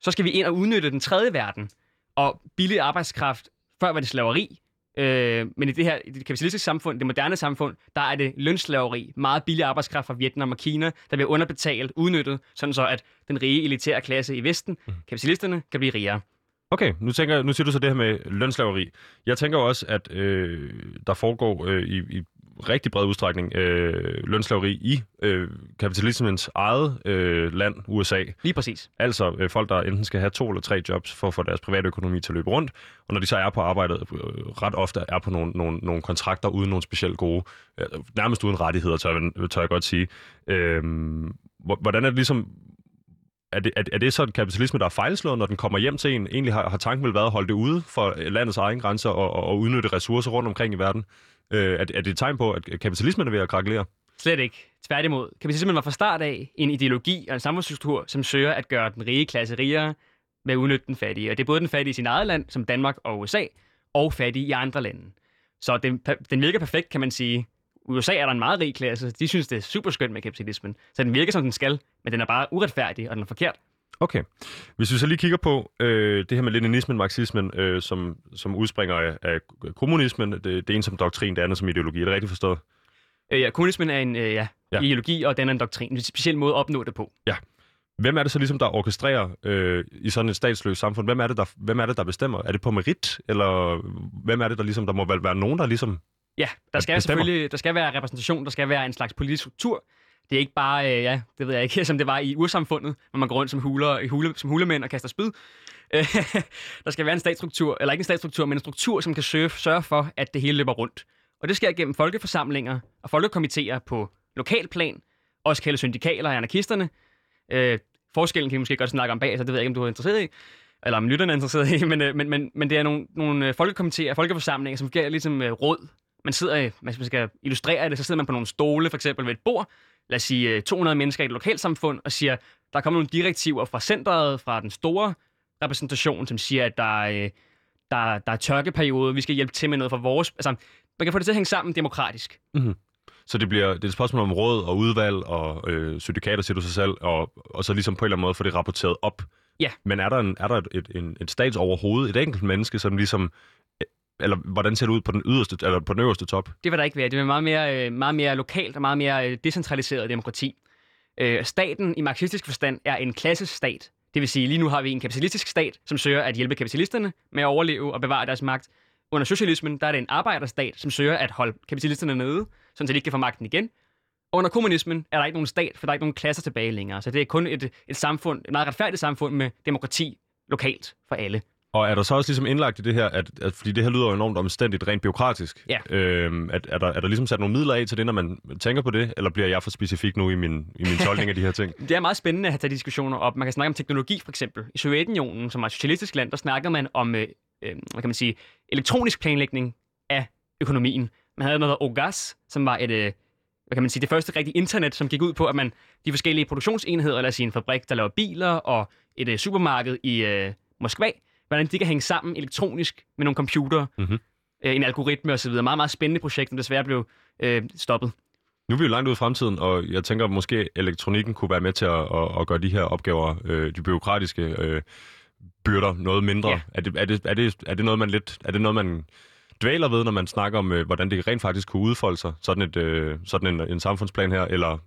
så skal vi ind og udnytte den tredje verden. Og billig arbejdskraft, før var det slaveri, øh, men i det her i det kapitalistiske samfund, det moderne samfund, der er det lønslaveri, meget billig arbejdskraft fra Vietnam og Kina, der bliver underbetalt, udnyttet, sådan så at den rige elitære klasse i Vesten, kapitalisterne, kan blive rigere. Okay, nu, tænker, nu siger du så det her med lønslaveri. Jeg tænker også, at øh, der foregår øh, i, i rigtig bred udstrækning øh, lønslaveri i øh, kapitalismens eget øh, land, USA. Lige præcis. Altså øh, folk, der enten skal have to eller tre jobs for at få deres private økonomi til at løbe rundt, og når de så er på arbejdet, øh, ret ofte er på nogle, nogle, nogle kontrakter uden nogle specielt gode, øh, nærmest uden rettigheder, tør, jeg- tør jeg godt sige. Øh, hvor- hvordan er det ligesom, er det, er, er det så en kapitalisme, der er fejlslået, når den kommer hjem til en? Egentlig har, har tanken vel været at holde det ude for landets egen grænser og, og, og udnytte ressourcer rundt omkring i verden? Øh, er, er det et tegn på, at kapitalismen er ved at krakelere? Slet ikke. Tværtimod. Kapitalismen var fra start af en ideologi og en samfundsstruktur, som søger at gøre den rige klasse rigere med at udnytte den fattige. Og det er både den fattige i sin eget land, som Danmark og USA, og fattige i andre lande. Så den, den virker perfekt, kan man sige. USA er der en meget rig klasse. De synes, det er super skønt med kapitalismen. Så den virker, som den skal, men den er bare uretfærdig, og den er forkert. Okay. Hvis vi så lige kigger på øh, det her med leninismen, marxismen, øh, som, som udspringer af, af kommunismen, det, det ene som doktrin, det andet som ideologi. Er det rigtigt forstået? Øh, ja, kommunismen er en øh, ja, Ja. ja. ideologi, og den er en doktrin. En speciel måde at opnå det på. Hvem er det så ligesom, der orkestrerer øh, i sådan et statsløst samfund? Hvem er, det, der, hvem er det, der bestemmer? Er det på merit? Eller hvem er det, der ligesom... Der må vel være nogen, der ligesom... Ja, der skal bestemmer. selvfølgelig der skal være repræsentation, der skal være en slags politisk struktur. Det er ikke bare, øh, ja, det ved jeg ikke, som det var i ursamfundet, hvor man går rundt som, huler, i hule, som hulemænd og kaster spyd. Der skal være en statsstruktur, eller ikke en statsstruktur, men en struktur, som kan søge, sørge for, at det hele løber rundt. Og det sker gennem folkeforsamlinger og folkekomiteer på lokalplan, også kaldet syndikaler af anarkisterne. Øh, forskellen kan vi måske godt snakke om bag, så det ved jeg ikke, om du er interesseret i, eller om lytterne er interesseret i, men, øh, men, men, men det er nogle, nogle øh, folkekomiteer, folkeforsamlinger, som fungerer ligesom øh, råd. Man sidder, øh, hvis man skal illustrere det, så sidder man på nogle stole, for eksempel ved et bord, lad os sige øh, 200 mennesker i et lokalsamfund, og siger, der er kommet nogle direktiver fra centret, fra den store repræsentation, som siger, at der er, øh, der, der er tørkeperiode, vi skal hjælpe til med noget fra vores... Altså, man kan få det til at hænge sammen demokratisk. Så det bliver det er et spørgsmål om råd og udvalg og øh, syndikater, siger du sig selv, og, og så ligesom på en eller anden måde få det rapporteret op. Ja. Men er der, en, er der et, et, en, et statsoverhoved, et enkelt menneske, som ligesom... Eller hvordan ser det ud på den yderste, eller på den øverste top? Det vil der ikke være. Det vil være meget mere, øh, meget mere lokalt og meget mere øh, decentraliseret demokrati. Øh, staten i marxistisk forstand er en klassestat. Det vil sige, lige nu har vi en kapitalistisk stat, som søger at hjælpe kapitalisterne med at overleve og bevare deres magt. Under socialismen, der er det en arbejderstat, som søger at holde kapitalisterne nede, så de ikke kan få magten igen. Og under kommunismen er der ikke nogen stat, for der er ikke nogen klasser tilbage længere. Så det er kun et, et samfund, et meget retfærdigt samfund med demokrati lokalt for alle. Og er der så også ligesom indlagt i det her, at, at fordi det her lyder jo enormt omstændigt, rent byråkratisk, Ja. øhm, at, er, der, er der ligesom sat nogle midler af til det, når man tænker på det, eller bliver jeg for specifik nu i min, i min tolkning af de her ting? Det er meget spændende at have taget diskussioner op. Man kan snakke om teknologi for eksempel. I Sovjetunionen, som er et socialistisk land, der snakker man om øh, øh, hvad kan man sige, elektronisk planlægning af økonomien. Man havde noget, der OGAS, som var et, øh, hvad kan man sige, det første rigtige internet, som gik ud på, at man de forskellige produktionsenheder, lad os sige en fabrik, der laver biler, og et øh, supermarked i øh, Moskva, hvordan de kan hænge sammen elektronisk med nogle computere, Mhm. øh, en algoritme osv. Meget, meget spændende projekt, som desværre blev øh, stoppet. Nu er vi jo langt ude i fremtiden, og jeg tænker, at måske elektronikken kunne være med til at, at, at gøre de her opgaver, øh, de byråkratiske øh, byrder, noget mindre. Ja. Er, det, er, det, er, det, er det noget, man lidt, er det noget, man dvæler ved, når man snakker om, øh, hvordan det rent faktisk kunne udfolde sig, sådan, et, øh, sådan en, en samfundsplan her, eller, eller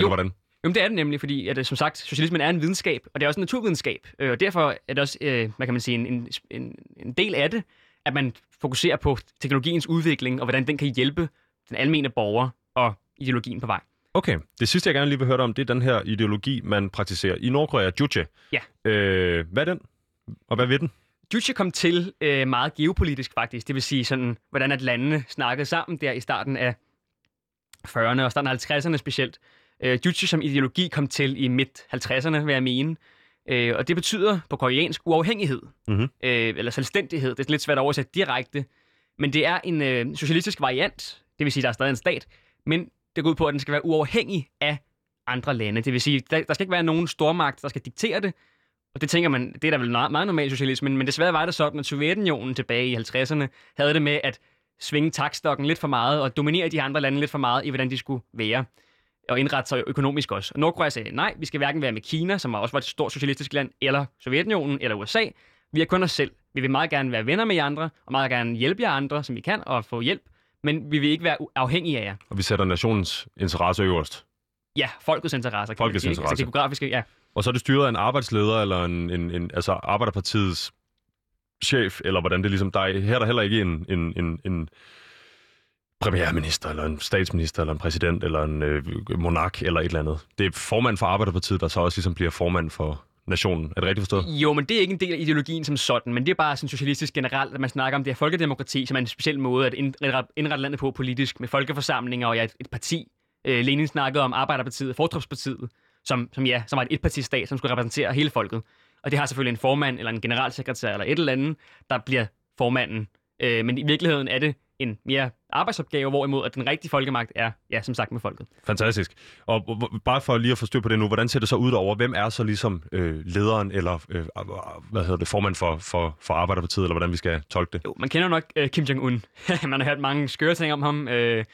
Jo. hvordan? Jo, det er det nemlig, fordi at, øh, som sagt, socialismen er en videnskab, og det er også en naturvidenskab. Øh, og derfor er det også, øh, hvad kan man sige, en, en, en, del af det, at man fokuserer på teknologiens udvikling, og hvordan den kan hjælpe den almene borger og ideologien på vej. Okay, det sidste, jeg gerne lige vil høre om, det er den her ideologi, man praktiserer i Nordkorea, Juche. Ja. Øh, hvad er den? Og hvad ved den? Juche kom til øh, meget geopolitisk faktisk, det vil sige sådan, hvordan at landene snakkede sammen der i starten af 40'erne og starten af 50'erne specielt. Øh, Juche som ideologi kom til i midt-50'erne, vil jeg mene. Øh, og det betyder på koreansk uafhængighed, Mhm. øh, eller selvstændighed. Det er lidt svært at oversætte direkte. Men det er en øh, socialistisk variant, det vil sige, der er stadig en stat, men det går ud på, at den skal være uafhængig af andre lande. Det vil sige, der, der skal ikke være nogen stormagt, der skal diktere det, og det tænker man, det er da vel meget, meget normalt socialisme, men desværre var det sådan, at Sovjetunionen tilbage i 50'erne havde det med at svinge takstokken lidt for meget og dominere de andre lande lidt for meget i, hvordan de skulle være og indrette sig økonomisk også. Og Nordkorea sagde, nej, vi skal hverken være med Kina, som også var et stort socialistisk land, eller Sovjetunionen, eller USA. Vi er kun os selv. Vi vil meget gerne være venner med jer andre, og meget gerne hjælpe jer andre, som vi kan, og få hjælp. Men vi vil ikke være afhængige af jer. Og vi sætter nationens interesse øverst. Ja, folkets interesser. kan Folkets sige. Altså geografiske, ja. Og så er det styret af en arbejdsleder, eller en, en, en altså Arbejderpartiets chef, eller hvordan det ligesom... Der er, her er der heller ikke en, en, en, en premierminister, eller en statsminister, eller en præsident, eller en øh, monark, eller et eller andet. Det er formand for Arbejderpartiet, der så også ligesom bliver formand for nationen. Er det rigtigt forstået? Jo, men det er ikke en del af ideologien som sådan, men det er bare sådan socialistisk generelt, at man snakker om det her folkedemokrati, som er en speciel måde at indrette, landet på politisk, med folkeforsamlinger og ja, et, et parti. Øh, Lenin snakkede om Arbejderpartiet, Fortrupspartiet, som, som, ja, som var et etpartistat, som skulle repræsentere hele folket. Og det har selvfølgelig en formand, eller en generalsekretær, eller et eller andet, der bliver formanden. Øh, men i virkeligheden er det en mere arbejdsopgave, hvorimod at den rigtige folkemagt er, ja, som sagt, med folket. Fantastisk. Og bare for lige at styr på det nu, hvordan ser det så ud over, hvem er så ligesom øh, lederen eller øh, hvad hedder det, formand for, for, for Arbejderpartiet, eller hvordan vi skal tolke det? Jo, man kender nok øh, Kim Jong-un. man har hørt mange skøre ting om ham. Øh,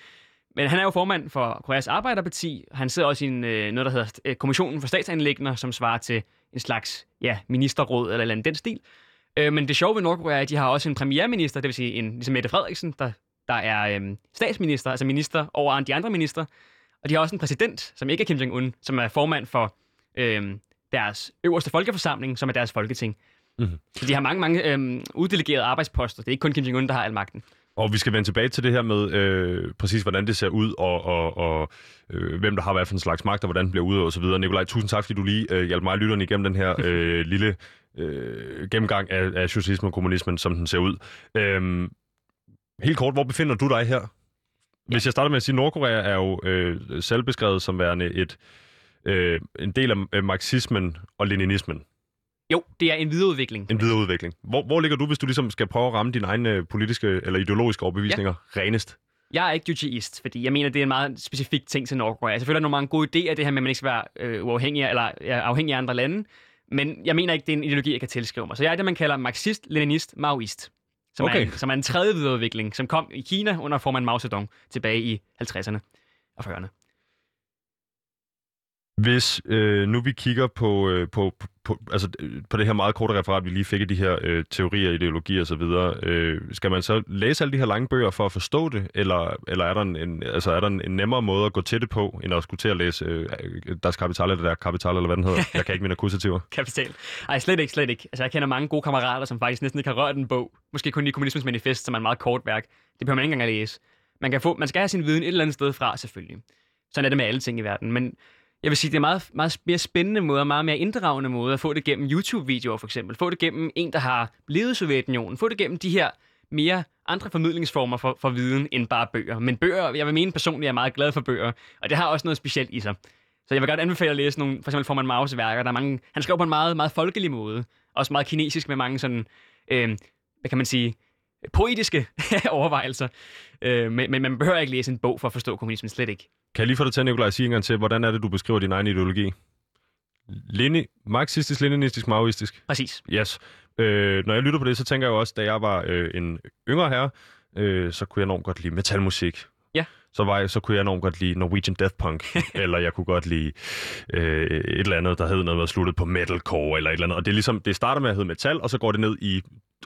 men han er jo formand for Koreas Arbejderparti. Han sidder også i en, øh, noget, der hedder øh, Kommissionen for Statsanlæggende, som svarer til en slags ja, ministerråd eller, eller den stil. Øh, men det sjove ved Nordkorea er, at de har også en premierminister, det vil sige en, ligesom Mette Frederiksen, der, der er øh, statsminister, altså minister over de andre minister. Og de har også en præsident, som ikke er Kim Jong-un, som er formand for øh, deres øverste folkeforsamling, som er deres folketing. Mm-hmm. Så de har mange, mange øh, uddelegerede arbejdsposter. Det er ikke kun Kim Jong-un, der har al magten. Og vi skal vende tilbage til det her med øh, præcis, hvordan det ser ud, og, og, og øh, hvem der har hvad for en slags magt, og hvordan det bliver udøvet osv. Nikolaj, tusind tak, fordi du lige øh, hjalp mig lytterne igennem den her øh, lille øh, gennemgang af, af socialismen og kommunismen, som den ser ud. Øh, helt kort, hvor befinder du dig her? Hvis jeg starter med at sige, at Nordkorea er jo øh, selvbeskrevet som værende et, øh, en del af marxismen og leninismen. Jo, det er en videreudvikling. En videreudvikling. Hvor, hvor ligger du, hvis du ligesom skal prøve at ramme dine egne politiske eller ideologiske overbevisninger ja. renest? Jeg er ikke jucheist, fordi jeg mener, det er en meget specifik ting til Nordkorea. Selvfølgelig er der nogle mange gode idéer, det her med, at man ikke skal være øh, uafhængig eller ja, afhængig af andre lande. Men jeg mener ikke, det er en ideologi, jeg kan tilskrive mig. Så jeg er det, man kalder marxist, leninist, maoist. Som, okay. er, en, som er en tredje videreudvikling, som kom i Kina under formand Mao Zedong tilbage i 50'erne og 40'erne. Hvis øh, nu vi kigger på, øh, på, på, altså, øh, på det her meget korte referat, vi lige fik af de her øh, teorier, ideologier osv., øh, skal man så læse alle de her lange bøger for at forstå det, eller, eller er, der en, en, altså, er der en, en nemmere måde at gå til det på, end at skulle til at læse øh, deres kapital, eller der kapital, eller hvad den hedder? Jeg kan ikke mine akkusativer. kapital. Ej, slet ikke, slet ikke. Altså, jeg kender mange gode kammerater, som faktisk næsten ikke har rørt en bog. Måske kun i Kommunismens Manifest, som er en meget kort værk. Det behøver man ikke engang at læse. Man, kan få, man skal have sin viden et eller andet sted fra, selvfølgelig. Sådan er det med alle ting i verden. Men jeg vil sige, det er meget, meget mere spændende måde, meget mere inddragende måde at få det gennem YouTube-videoer for eksempel. Få det gennem en, der har levet Sovjetunionen. Få det gennem de her mere andre formidlingsformer for, for viden end bare bøger. Men bøger, jeg vil mene personligt, jeg er meget glad for bøger, og det har også noget specielt i sig. Så jeg vil godt anbefale at læse nogle, for eksempel Forman Maus værker. Der er mange, han skriver på en meget, meget folkelig måde. Også meget kinesisk med mange sådan, øh, hvad kan man sige, poetiske overvejelser. Øh, men, men man behøver ikke læse en bog for at forstå kommunismen, slet ikke. Kan jeg lige få dig til, Nikolaj, at sige en gang til, hvordan er det, du beskriver din egen ideologi? Leni, marxistisk, leninistisk, maoistisk? Præcis. Yes. Øh, når jeg lytter på det, så tænker jeg også, da jeg var øh, en yngre herre, øh, så kunne jeg enormt godt lide metalmusik. Ja. Så, var jeg, så kunne jeg enormt godt lide Norwegian Death Punk, eller jeg kunne godt lide øh, et eller andet, der hed noget med slutte på metalcore, eller et eller andet. Og det, er ligesom, det starter med at hedde metal, og så går det ned i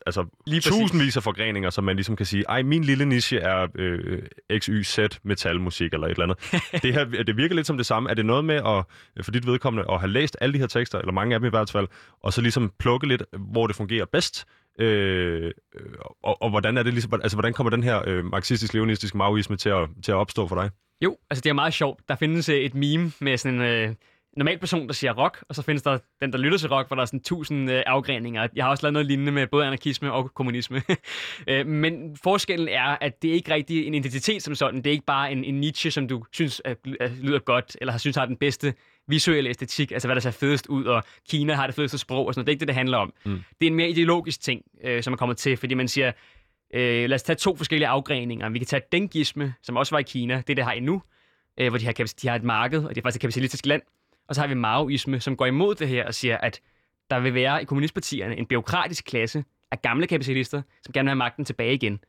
altså, Lige tusindvis af forgreninger, som man ligesom kan sige, ej, min lille niche er øh, XYZ metalmusik eller et eller andet. det, her, det virker lidt som det samme. Er det noget med, at, for dit vedkommende, at have læst alle de her tekster, eller mange af dem i hvert fald, og så ligesom plukke lidt, hvor det fungerer bedst, Øh, og, og hvordan er det ligesom, altså hvordan kommer den her øh, marxistisk-leonistiske maoisme til at, til at opstå for dig? Jo, altså det er meget sjovt. Der findes øh, et meme med sådan en, øh, normal person, der siger rock, og så findes der den, der lytter til rock, hvor der er sådan tusind øh, afgreninger. Jeg har også lavet noget lignende med både anarkisme og kommunisme. øh, men forskellen er, at det er ikke rigtig en identitet som sådan. Det er ikke bare en, en niche, som du synes er, er, lyder godt, eller har synes har den bedste visuelle æstetik, altså hvad der ser fedest ud, og Kina har det fedeste sprog og sådan noget. Det er ikke det, det handler om. Mm. Det er en mere ideologisk ting, øh, som er kommet til, fordi man siger, øh, lad os tage to forskellige afgreninger. Vi kan tage dengisme, som også var i Kina, det det har endnu, øh, hvor de har, de har et marked, og det er faktisk et kapitalistisk land, og så har vi maoisme, som går imod det her og siger, at der vil være i kommunistpartierne en byråkratisk klasse af gamle kapitalister, som gerne vil have magten tilbage igen.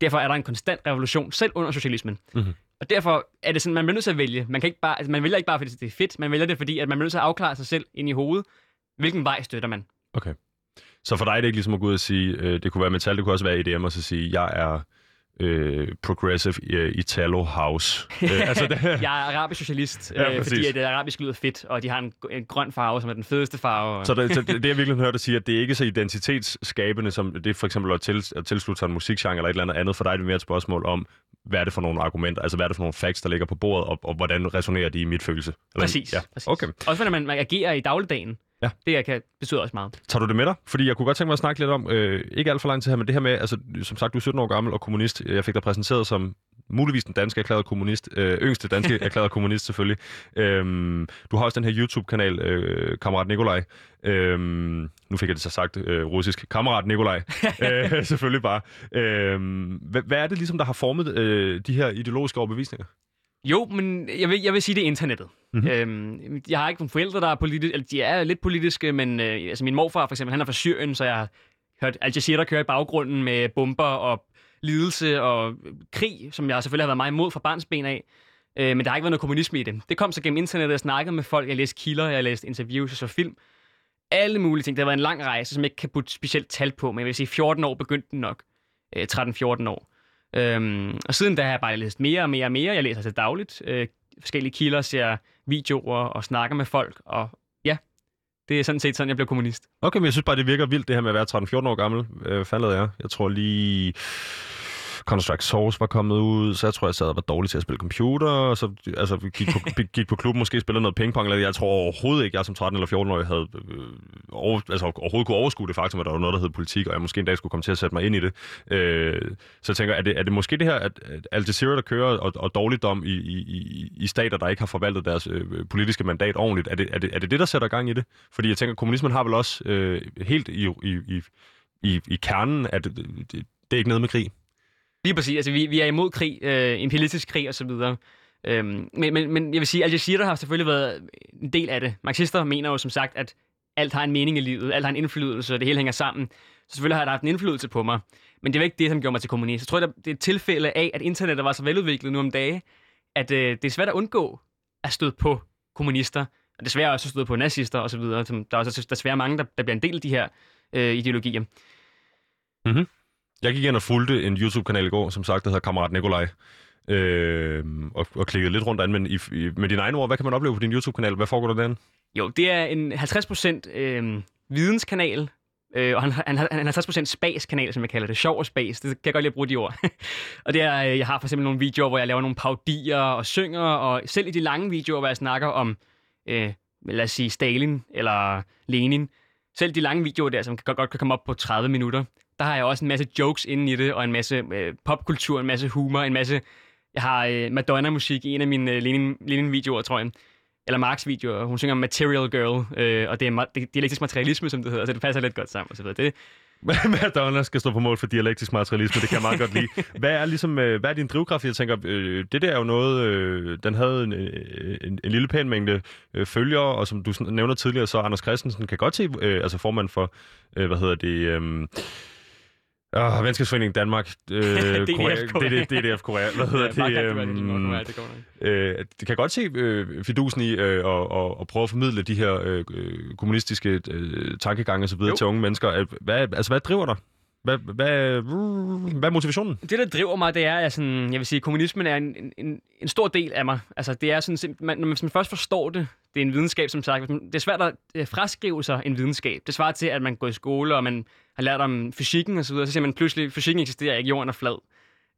Derfor er der en konstant revolution, selv under socialismen. Mm-hmm. Og derfor er det sådan, man bliver nødt til at vælge. Man, kan ikke bare, altså man vælger ikke bare, fordi det er fedt, man vælger det, fordi at man bliver nødt til at afklare sig selv ind i hovedet, hvilken vej støtter man. Okay. Så for dig er det ikke ligesom at gå ud og sige, øh, det kunne være metal, det kunne også være EDM, og så sige, jeg er øh, progressive øh, Italo House. øh, altså, det, Jeg er arabisk socialist, Ja, øh, præcis. fordi at det arabisk lyder fedt, og de har en, en grøn farve, som er den fedeste farve. Så det, så det, jeg virkelig hører dig sige, at det er ikke så identitetsskabende, som det er for eksempel at, til, at tilslutte sig en musikgenre eller et eller andet andet. For dig er det mere et spørgsmål om, hvad er det for nogle argumenter, altså hvad er det for nogle facts, der ligger på bordet, og, og hvordan resonerer de i mit følelse? Eller, Præcis. Ja. præcis. Okay. Også når man, man agerer i dagligdagen. Ja. Det kan, betyder også meget. Tager du det med dig? Fordi jeg kunne godt tænke mig at snakke lidt om, øh, ikke alt for lang tid her, men det her med, altså som sagt, du er 17 år gammel og kommunist. Jeg fik dig præsenteret som muligvis den danske erklærede kommunist, øh, yngste danske erklærede kommunist selvfølgelig. Øhm, du har også den her YouTube-kanal, øh, Kammerat Nikolaj. Øhm, nu fik jeg det så sagt øh, russisk. Kammerat Nikolaj. øh, selvfølgelig bare. Øhm, hvad, hvad er det ligesom, der har formet øh, de her ideologiske overbevisninger? Jo, men jeg vil, jeg vil sige, det er internettet. Mhm. Mm-hmm. Øhm, jeg har ikke nogle forældre, der er politiske, eller de er lidt politiske, men øh, altså min morfar for eksempel, han er fra Syrien, så jeg har hørt Al Jazeera køre i baggrunden med bomber og lidelse og krig, som jeg selvfølgelig har været meget imod fra barnsben af. Øh, men der har ikke været noget kommunisme i det. Det kom så gennem internettet, jeg snakkede med folk, jeg læste kilder, jeg læste interviews og så film. Alle mulige ting. Det har været en lang rejse, som jeg ikke kan putte specielt tal på, men jeg vil sige, 14 år begyndte den nok. Øh, 13-14 år. Øhm, og siden da har jeg bare læst mere og mere og mere. Jeg læser til dagligt. Øh, forskellige kilder, ser videoer og snakker med folk. Og ja, det er sådan set sådan, jeg blev kommunist. Okay, men jeg synes bare, det virker vildt, det her med at være 13-14 år gammel. Øh, fandt jeg. Jeg tror lige... Counter-Strike Source var kommet ud, så jeg tror, jeg sad og var dårlig til at spille computer, og så altså, gik, på, gik på klubben, måske spillede noget pingpong, eller jeg tror overhovedet ikke, jeg som 13 eller 14 år havde øh, over, altså, overhovedet kunne overskue det faktum, at der var noget, der hed politik, og jeg måske en dag skulle komme til at sætte mig ind i det. Øh, så jeg tænker, er det, er det måske det her, at, at Al Jazeera, der kører, og, og dårligdom i, i, i, i stater, der ikke har forvaltet deres øh, politiske mandat ordentligt, er det, er, det, er det det, der sætter gang i det? Fordi jeg tænker, kommunismen har vel også øh, helt i, i, i, i, i kernen, at det, det, det er ikke noget med krig. Lige præcis. Altså, vi, vi er imod krig, øh, imperialistisk krig og så videre. Øhm, men, men, men jeg vil sige, at Al Jazeera har selvfølgelig været en del af det. Marxister mener jo som sagt, at alt har en mening i livet, alt har en indflydelse, og det hele hænger sammen. Så selvfølgelig har det haft en indflydelse på mig. Men det var ikke det, som gjorde mig til kommunist. Jeg tror, det er et tilfælde af, at internettet var så veludviklet nu om dage, at øh, det er svært at undgå at støde på kommunister, og desværre også støde på nazister osv. Der er også desværre mange, der, der bliver en del af de her øh, ideologier. Mm-hmm. Jeg gik ind og fulgte en YouTube-kanal i går, som sagt, der hedder Kammerat Nikolaj. Øh, og, og klikkede lidt rundt an, men i, i, med dine egne ord, hvad kan man opleve på din YouTube-kanal? Hvad foregår der derinde? Jo, det er en 50% øh, videnskanal, øh, og han, han, han er en 50% spas-kanal, som jeg kalder det. Sjov og spas, det kan jeg godt lide at bruge de ord. og det er, øh, jeg har for eksempel nogle videoer, hvor jeg laver nogle paudier og synger, og selv i de lange videoer, hvor jeg snakker om, øh, lad os sige, Stalin eller Lenin, selv de lange videoer der, som kan, godt kan komme op på 30 minutter, der har jeg også en masse jokes inde i det, og en masse øh, popkultur, en masse humor, en masse... Jeg har øh, Madonna-musik i en af mine øh, Lenin-videoer, tror jeg. Eller Marx-videoer. Hun synger Material Girl, øh, og det er, ma- det er dialektisk materialisme, som det hedder, så det passer lidt godt sammen. Og så videre. Det, Madonna skal stå på mål for dialektisk materialisme, det kan jeg meget godt lide. Hvad er, ligesom, øh, hvad er din drivkraft? Jeg tænker, øh, det der er jo noget, øh, den havde en, øh, en, en lille pæn mængde øh, følgere, og som du nævner tidligere, så Anders Christensen kan godt se, øh, altså formand for, øh, hvad hedder det, øh, Uh, Venskabsforeningen Danmark. Øh, DDF Korea, det, det, DDF Korea. Hvad hedder ja, det? være det, øhm, måde, det går nok. øh, det kan godt se øh, fidusen i øh, og, og, og prøve at formidle de her øh, øh, kommunistiske øh, tankegange og så videre Jo. til unge mennesker. Øh, Hvad, altså, hvad driver dig? Hvad, hvad, hvad er motivationen? Det, der driver mig, det er, at sådan, jeg vil sige, kommunismen er en, en, en stor del af mig. Altså, det er sådan, man, når man, hvis man først forstår det, det er en videnskab, som sagt. Det er svært at øh, fraskrive sig en videnskab. Det svarer til, at man går i skole, og man har lært om fysikken og så videre. Så siger man pludselig, at fysikken eksisterer ikke, jorden er flad.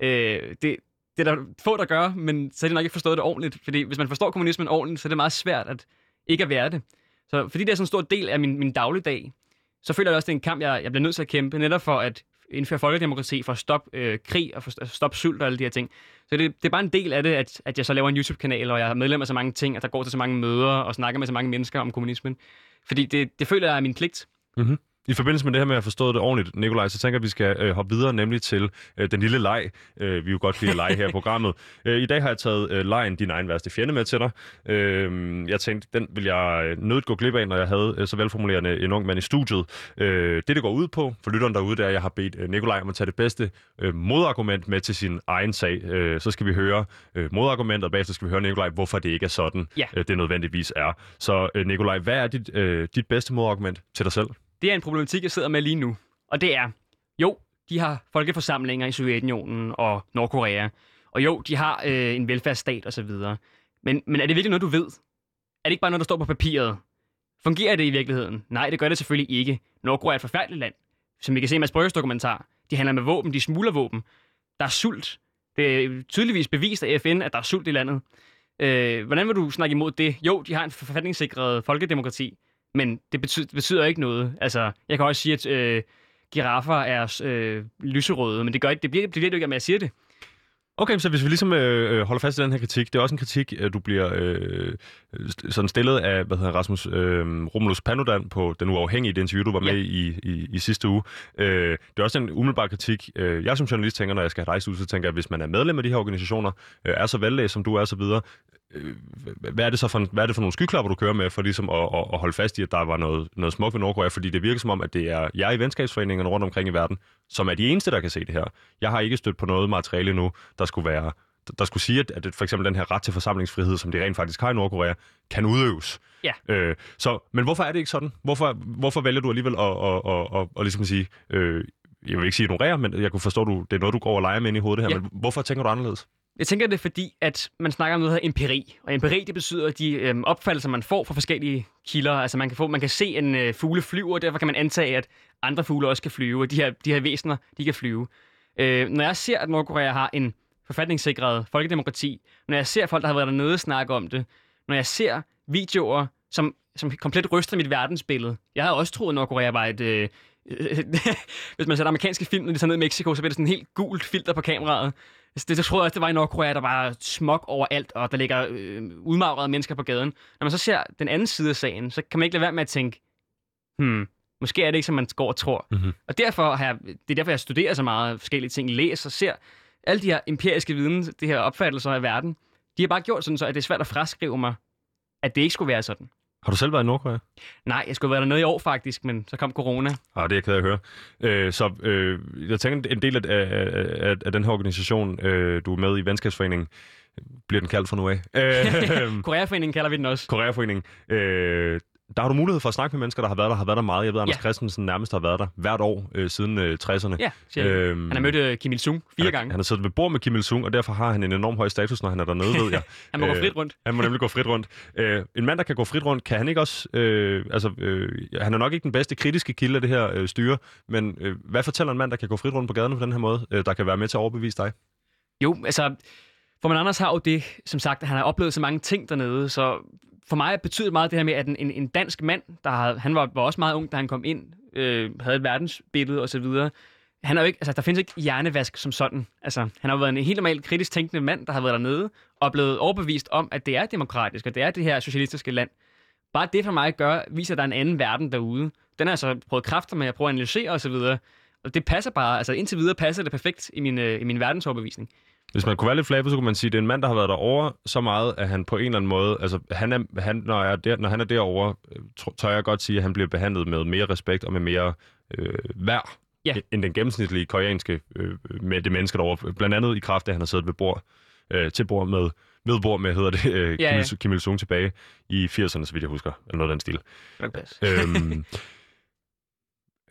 Øh, det, det er der få, der gør, men så har de nok ikke forstået det ordentligt. Fordi hvis man forstår kommunismen ordentligt, så er det meget svært at ikke at være det. Så fordi det er sådan en stor del af min, min dagligdag, så føler jeg også, det er en kamp, jeg, jeg bliver nødt til at kæmpe, netop for at indføre folkedemokrati, for at stoppe øh, krig og for at stoppe sult og alle de her ting. Så det, det er bare en del af det, at, at jeg så laver en YouTube-kanal, og jeg er medlem af så mange ting, og der går til så mange møder og snakker med så mange mennesker om kommunismen. Fordi det, det føler jeg er min pligt. Mm-hmm. I forbindelse med det her med at have forstået det ordentligt, Nikolaj, så tænker jeg, at vi skal øh, hoppe videre, nemlig til øh, den lille leg. Øh, vi jo godt lide at lege her i programmet. Øh, I dag har jeg taget øh, lejen Din egen værste fjende med til dig. Øh, jeg tænkte, den vil jeg øh, nødt gå glip af, når jeg havde øh, så velformulerende en ung mand i studiet. Øh, det, det går ud på, for lytteren derude, det er, at jeg har bedt øh, Nikolaj om at tage det bedste øh, modargument med til sin egen sag. Øh, så skal vi høre øh, modargumentet, og bagefter skal vi høre, Nikolaj, hvorfor det ikke er sådan, Ja. øh, det nødvendigvis er. Så øh, Nikolaj, hvad er dit, øh, dit bedste modargument til dig selv? Det er en problematik, jeg sidder med lige nu. Og det er, jo, de har folkeforsamlinger i Sovjetunionen og Nordkorea. Og jo, de har øh, en velfærdsstat osv. Men, men er det virkelig noget, du ved? Er det ikke bare noget, der står på papiret? Fungerer det i virkeligheden? Nej, det gør det selvfølgelig ikke. Nordkorea er et forfærdeligt land. Som vi kan se i Mads Brygges dokumentar. De handler med våben, de smugler våben. Der er sult. Det er tydeligvis bevist af FN, at der er sult i landet. Øh, hvordan vil du snakke imod det? Jo, de har en forfatningssikret folkedemokrati, men det betyder, det betyder ikke noget. Altså, jeg kan også sige, at øh, giraffer er øh, lyserøde, men det gør ikke, det bliver, det bliver det ikke, at jeg siger det. Okay, så hvis vi ligesom øh, øh, holder fast i den her kritik, det er også en kritik, at du bliver øh, sådan stillet af hvad hedder Rasmus øh, Romulus Panudan på den uafhængige det interview, du var med ja. i, i, i sidste uge. Øh, det er også en umiddelbar kritik. Øh, jeg som journalist tænker, når jeg skal rejse ud, så tænker jeg, at hvis man er medlem af de her organisationer, øh, er så vellæst, som du er, så videre, øh, hvad er det så for, hvad er det for nogle skyklapper, du kører med, for ligesom at, at, at holde fast i, at der var noget, noget smukt ved Nordkorea, fordi det virker som om, at det er jer i venskabsforeningerne rundt omkring i verden, som er de eneste, der kan se det her. Jeg har ikke stødt på noget materiale nu, der skulle være der skulle sige, at, at for eksempel den her ret til forsamlingsfrihed, som de rent faktisk har i Nordkorea, kan udøves. Ja. Øh, så, men hvorfor er det ikke sådan? Hvorfor, hvorfor vælger du alligevel at, at, at, at, at ligesom sige, øh, jeg vil ikke sige ignorere, men jeg kunne forstå, at du, det er noget, du går og leger med ind i hovedet her, ja. men hvorfor tænker du anderledes? Jeg tænker det, fordi at man snakker om noget, hedder empiri. Og empiri, det betyder de øhm, opfattelser, man får fra forskellige kilder. Altså man kan, få, man kan se en øh, fugle flyve, og derfor kan man antage, at andre fugle også kan flyve, og de her, de her væsener, de kan flyve. Øh, når jeg ser, at Nordkorea har en forfatningssikret folkedemokrati, når jeg ser folk, der har været dernede snakke om det, når jeg ser videoer, som, som komplet ryster mit verdensbillede. Jeg havde også troet, at Nordkorea var et... Øh, hvis man sætter amerikanske film, når de tager ned i Mexico, så bliver det sådan en helt gult filter på kameraet. Altså, det, det troede jeg også, det var i Nordkorea, der var smog overalt, og der ligger øh, udmagrede mennesker på gaden. Når man så ser den anden side af sagen, så kan man ikke lade være med at tænke, hmm, måske er det ikke, som man går og tror. Mm-hmm. Og derfor har jeg, det er derfor, jeg studerer så meget forskellige ting, læser og ser alle de her empiriske viden, de her opfattelser af verden, de har bare gjort sådan, så at det er svært at fraskrive mig, at det ikke skulle være sådan. Har du selv været i Nordkorea? Nej, jeg skulle have været dernede i år faktisk, men så kom corona. Ah, det er jeg ked af at høre. Øh, så øh, jeg tænker, en del af, af, af, af den her organisation, øh, du er med i Venskabsforeningen, bliver den kaldt for nu af. Øh, Koreaforeningen kalder vi den også. Koreaforeningen. Øh, der har du mulighed for at snakke med mennesker, der har været der, har været der meget. Jeg ved, Anders ja. Christensen nærmest har været der hvert år øh, siden øh, 60'erne. Ja, øhm, han har mødt øh, Kim Il-sung fire han, gange. Han har siddet ved bord med Kim Il-sung, og derfor har han en enorm høj status, når han er dernede, ved jeg. han må øh, gå frit rundt. Han må nemlig gå frit rundt. Øh, en mand, der kan gå frit rundt, kan han ikke også... Øh, altså, øh, han er nok ikke den bedste kritiske kilde af det her øh, styre, men øh, hvad fortæller en mand, der kan gå frit rundt på gaden på den her måde, øh, der kan være med til at overbevise dig? Jo, altså... For man Anders har jo det, som sagt, at han har oplevet så mange ting dernede, så for mig betyder det meget det her med, at en, en dansk mand, der havde, han var, var også meget ung, da han kom ind, øh, havde et verdensbillede og så videre. Han er jo ikke, altså, der findes ikke hjernevask som sådan. Altså, han har været en helt normal kritisk tænkende mand, der har været dernede, og blevet overbevist om, at det er demokratisk, og det er det her socialistiske land. Bare det for mig gør, viser, at der er en anden verden derude. Den har jeg så prøvet kræfter med at prøve at analysere og så videre. Og det passer bare, altså indtil videre passer det perfekt i min, øh, i min verdensoverbevisning. Hvis man kunne være lidt flabet, så kunne man sige, at det er en mand, der har været derovre så meget, at han på en eller anden måde, altså han er, han, når, jeg er der, når han er derovre, øh, tør jeg godt sige, at han bliver behandlet med mere respekt og med mere øh, værd, ja. end den gennemsnitlige koreanske øh, med det menneske derovre. Blandt andet i kraft af, at han har siddet ved bord, øh, til bord med, ved bord med, hedder det, øh, ja, ja. Kim, Il-sung tilbage i 80'erne, så vidt jeg husker, eller noget af den stil. Okay. øhm,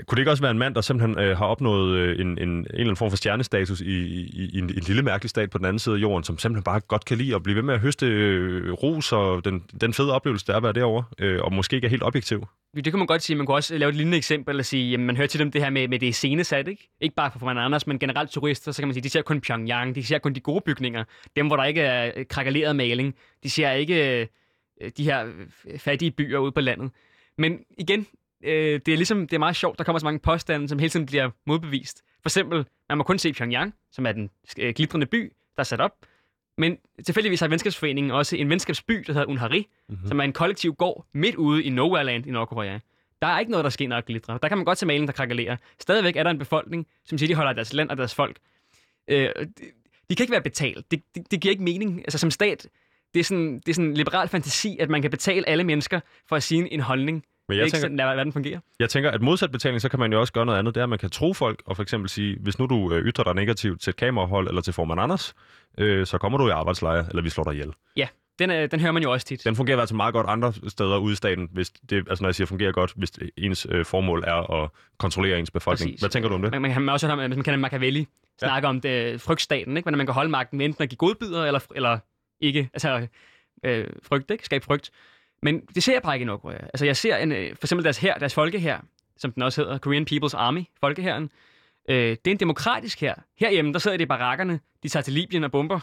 Kunne det ikke også være en mand, der simpelthen øh, har opnået øh, en, en, en eller anden form for stjernestatus i, i, i en, en lille mærkelig stat på den anden side af jorden, som simpelthen bare godt kan lide at blive ved med at høste øh, ros og den, den fede oplevelse, der er at være derovre, øh, og måske ikke er helt objektiv? Det kan man godt sige. Man kunne også lave et lignende eksempel og sige, jamen, man hører til dem det her med, med det scenesat, ikke? Ikke bare for man Anders, men generelt turister, så kan man sige, de ser kun Pyongyang, de ser kun de gode bygninger. Dem, hvor der ikke er øh, krakaleret maling. De ser ikke øh, de her øh, fattige byer ude på landet. Men igen, øh, det er ligesom, det er meget sjovt, der kommer så mange påstande, som hele tiden bliver modbevist. For eksempel, man må kun se Pyongyang, som er den øh, glitrende by, der er sat op. Men tilfældigvis har venskabsforeningen også en venskabsby, der hedder Unhari, mm-hmm. som er en kollektiv gård midt ude i Nowhereland i Nordkorea. Der er ikke noget, der skinner og glitrer. Der kan man godt se malen, der krakalerer. Stadigvæk er der en befolkning, som siger, de holder deres land og deres folk. Øh, de, de kan ikke være betalt. Det, det, det giver ikke mening. Altså som stat, det er sådan, det er sådan en liberal fantasi, at man kan betale alle mennesker for at sige en holdning. Men jeg er tænker, hvordan fungerer. Jeg tænker, at modsat betaling, så kan man jo også gøre noget andet. Det er, at man kan tro folk, og for eksempel sige, hvis nu du øh, ytrer dig negativt til et kamerahold eller til formand Anders, øh, så kommer du i arbejdslejre, eller vi slår dig ihjel. Ja, den, er, den hører man jo også tit. Den fungerer altså meget godt andre steder ude i staten, hvis det, altså når jeg siger fungerer godt, hvis ens øh, formål er at kontrollere ens befolkning. Præcis. Hvad tænker du om det? Man, man kan også høre, hvis man kender Machiavelli, snakke om det, frygtstaten, ikke? hvordan man kan holde magten ved enten at give godbidder eller, eller ikke. Altså, øh, frygt, ikke? Skab frygt. Men det ser jeg bare ikke i Nordkorea. Altså, jeg ser en, øh, for eksempel deres her, deres folkehær, som den også hedder, Korean People's Army, folkehæren. Øh, det er en demokratisk her. Herhjemme, der sidder de i barakkerne, de tager til Libyen og bomber.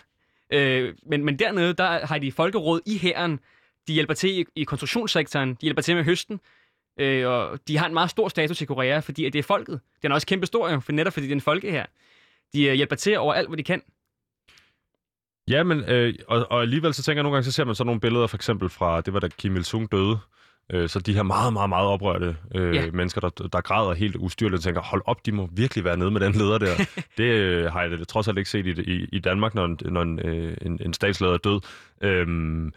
Øh, men, men dernede, der har de folkeråd i hæren. De hjælper til i, i konstruktionssektoren, de hjælper til med høsten. Øh, og de har en meget stor status i Korea, fordi at det er folket. Den er også kæmpe stor, jo, for netop fordi det er en folke her. De øh, hjælper til over alt, de kan. Ja, men øh, og, og alligevel så tænker jeg nogle gange, så ser man så nogle billeder, for eksempel fra, det var da Kim Il-sung døde, øh, så de her meget, meget, meget oprørte øh, Ja. mennesker, der, der græder helt ustyrligt, og tænker, hold op, de må virkelig være nede med den leder der. det øh, har jeg trods alt ikke set i, i, i Danmark, når, en, når en, øh, en, en statsleder er død. Øhm,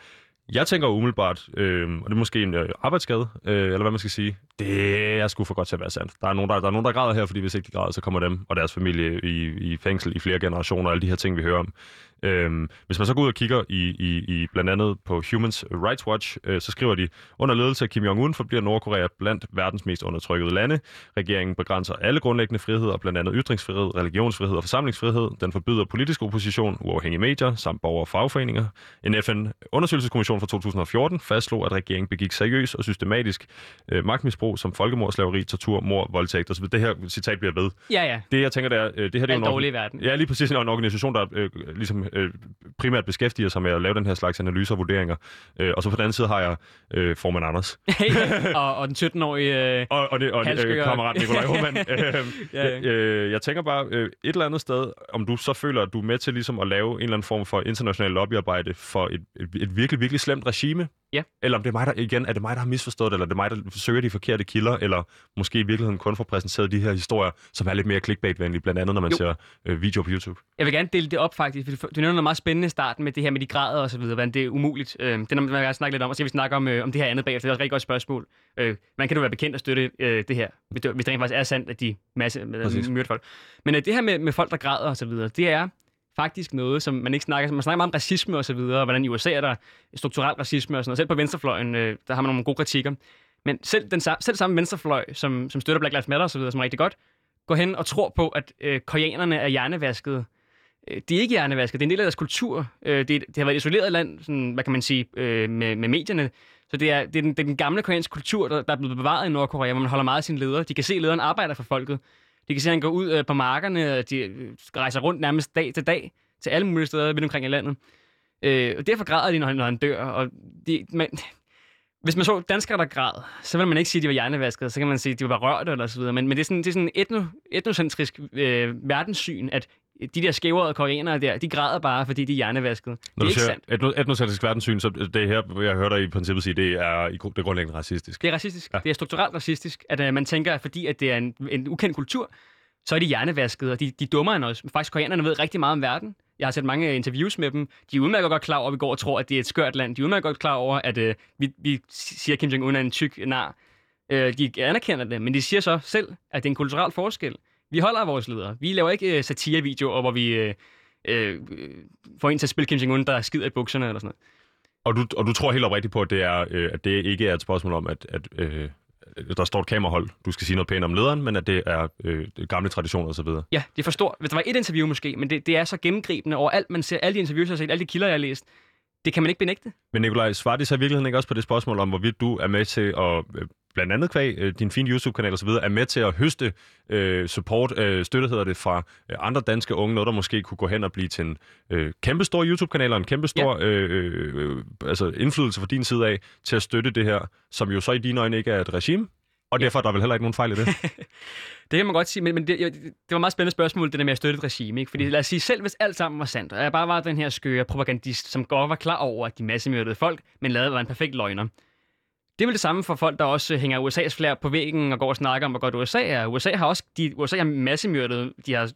jeg tænker umiddelbart, øh, og det er måske en øh, arbejdsskade, øh, eller hvad man skal sige, det er sgu for godt til at være sandt. Der er nogen, der, der, er nogen, der græder her, fordi hvis ikke de græder, så kommer dem og deres familie i, i fængsel i flere generationer, og alle de her ting, vi hører om. Øhm, hvis man så går ud og kigger i, i, i blandt andet på Human Rights Watch, øh, så skriver de, under ledelse af Kim Jong-un forbliver Nordkorea blandt verdens mest undertrykkede lande. Regeringen begrænser alle grundlæggende friheder, blandt andet ytringsfrihed, religionsfrihed og forsamlingsfrihed. Den forbyder politisk opposition, uafhængige medier samt borgere og fagforeninger. En FN-undersøgelseskommission fra 2014 fastslog, at regeringen begik seriøs og systematisk øh, magtmisbrug som folkemord, slaveri, tortur, mord, voldtægt osv. Det her citat bliver ved. Ja, ja. Det, jeg tænker, det er, øh, det her det er en dårligt i verden. Ja, lige præcis en organisation, der øh, ligesom øh, primært beskæftiger sig med at lave den her slags analyser og vurderinger. Øh, og så på den anden side har jeg øh, formand Anders. og, og den 17-årige... Øh, Og, og, det, og øh, kammerat Nikolaj Hohmann. øh, Ja, ja. jeg, øh, jeg tænker bare, øh, et eller andet sted, om du så føler, at du er med til ligesom at lave en eller anden form for international lobbyarbejde for et, et, et virkelig, virkelig slemt regime. Ja. Eller om det er mig, der, igen, er det mig, der har misforstået det, eller er det mig, der søger de forkerte kilder, eller måske i virkeligheden kun får præsenteret de her historier, som er lidt mere clickbait-venlige, blandt andet når man Jo. ser øh, videoer på YouTube. Jeg vil gerne dele det op faktisk, for du- nævner noget meget spændende starten med det her med de grader og så videre, hvordan det er umuligt. Øh, det er noget, man kan snakke lidt om, og så vi snakke om, øh, om det her andet bagefter. Det er også et rigtig godt spørgsmål. Øh, hvordan kan du være bekendt at støtte øh, det her, hvis det, hvis det rent faktisk er sandt, at de masse øh, myrder folk. Men øh, det her med, med folk, der græder og så videre, det er faktisk noget, som man ikke snakker Man snakker meget om racisme og så videre, og hvordan i USA er der strukturel racisme og sådan noget. Selv på venstrefløjen, øh, der har man nogle gode kritikker. Men selv den selv samme venstrefløj, som, som støtter Black Lives Matter og så videre, som er rigtig godt, går hen og tror på, at øh, koreanerne er hjernevaskede. Øh, de er ikke hjernevasket, det er en del af deres kultur. Øh, Det, det har været et isoleret land, sådan, hvad kan man sige, øh, med, med medierne. Så det er, det, er den, det er den gamle koreanske kultur, der, der er blevet bevaret i Nordkorea, hvor man holder meget af sine ledere. De kan se, at lederen arbejder for folket. Vi kan se, at han går ud øh, på markerne, og de øh, rejser rundt nærmest dag til dag til alle mulige steder rundt omkring i landet. Øh, og derfor græder de, når han, når han dør. Og de, man, hvis man så danskere, der græd, så vil man ikke sige, at de var hjernevaskede. Så kan man sige, at de var rørt eller så videre. Men, men det er sådan, det er sådan etno, etnocentrisk øh, verdenssyn, at de der skævere koreanere der, de græder bare, fordi de er hjernevaskede. Det Når er du ikke siger sandt. etno, etnocentrisk verdenssyn, så det her, jeg hører dig i princippet sige, det er, det er grundlæggende racistisk. Det er racistisk. Ja. Det er strukturelt racistisk, at uh, man tænker, at fordi at det er en, en ukendt kultur, så er de hjernevaskede, og de, de er dummere end os. Faktisk, koreanerne ved rigtig meget om verden. Jeg har set mange øh, interviews med dem. De er udmærket godt klar over, at vi går og tror, at det er et skørt land. De er udmærket godt klar over, at uh, vi, vi siger, at Kim Jong-un er en tyk nar. Uh, de anerkender det, men de siger så selv, at det er en kulturel forskel. Vi holder af vores ledere. Vi laver ikke uh, satirevideoer, hvor vi uh, uh, får en til at spille Kim Jong-un, der skider i bukserne eller sådan noget. Og du, og du tror helt oprigtigt på, at det, er, øh, at det ikke er et spørgsmål om, at, at øh, der står et kamerahold, du skal sige noget pænt om lederen, men at det er øh, gamle traditioner osv. Ja, det forstår. Hvis der var et interview måske, men det, det er så gennemgribende over alt, man ser, alle de interviews, jeg har set, alle de kilder, jeg har læst. Det kan man ikke benægte. Men Nikolaj, svarer det så i virkeligheden ikke også på det spørgsmål om, hvorvidt du er med til at, øh, blandt andet kvæg øh, din fine YouTube-kanal osv., er med til at høste øh, support, øh, støtte hedder det, fra øh, andre danske unge, noget der måske kunne gå hen og blive til en øh, kæmpestor YouTube-kanal og en kæmpestor ja. øh, øh, altså indflydelse fra din side af til at støtte det her, som jo så i dine øjne ikke er et regime, og Ja. derfor er der vel heller ikke nogen fejl i det. Det kan man godt sige, men, men det, det var et meget spændende spørgsmål, det der med at støtte et regime. Ikke? Fordi lad os sige, selv hvis alt sammen var sandt, og jeg bare var den her skøre propagandist, som godt var klar over, at de massemyrdede folk, men lavede var en perfekt løgner. Det er vel det samme for folk, der også hænger USA's flag på væggen og går og snakker om, hvor godt USA er. USA har også de, USA har massemyrdet, de har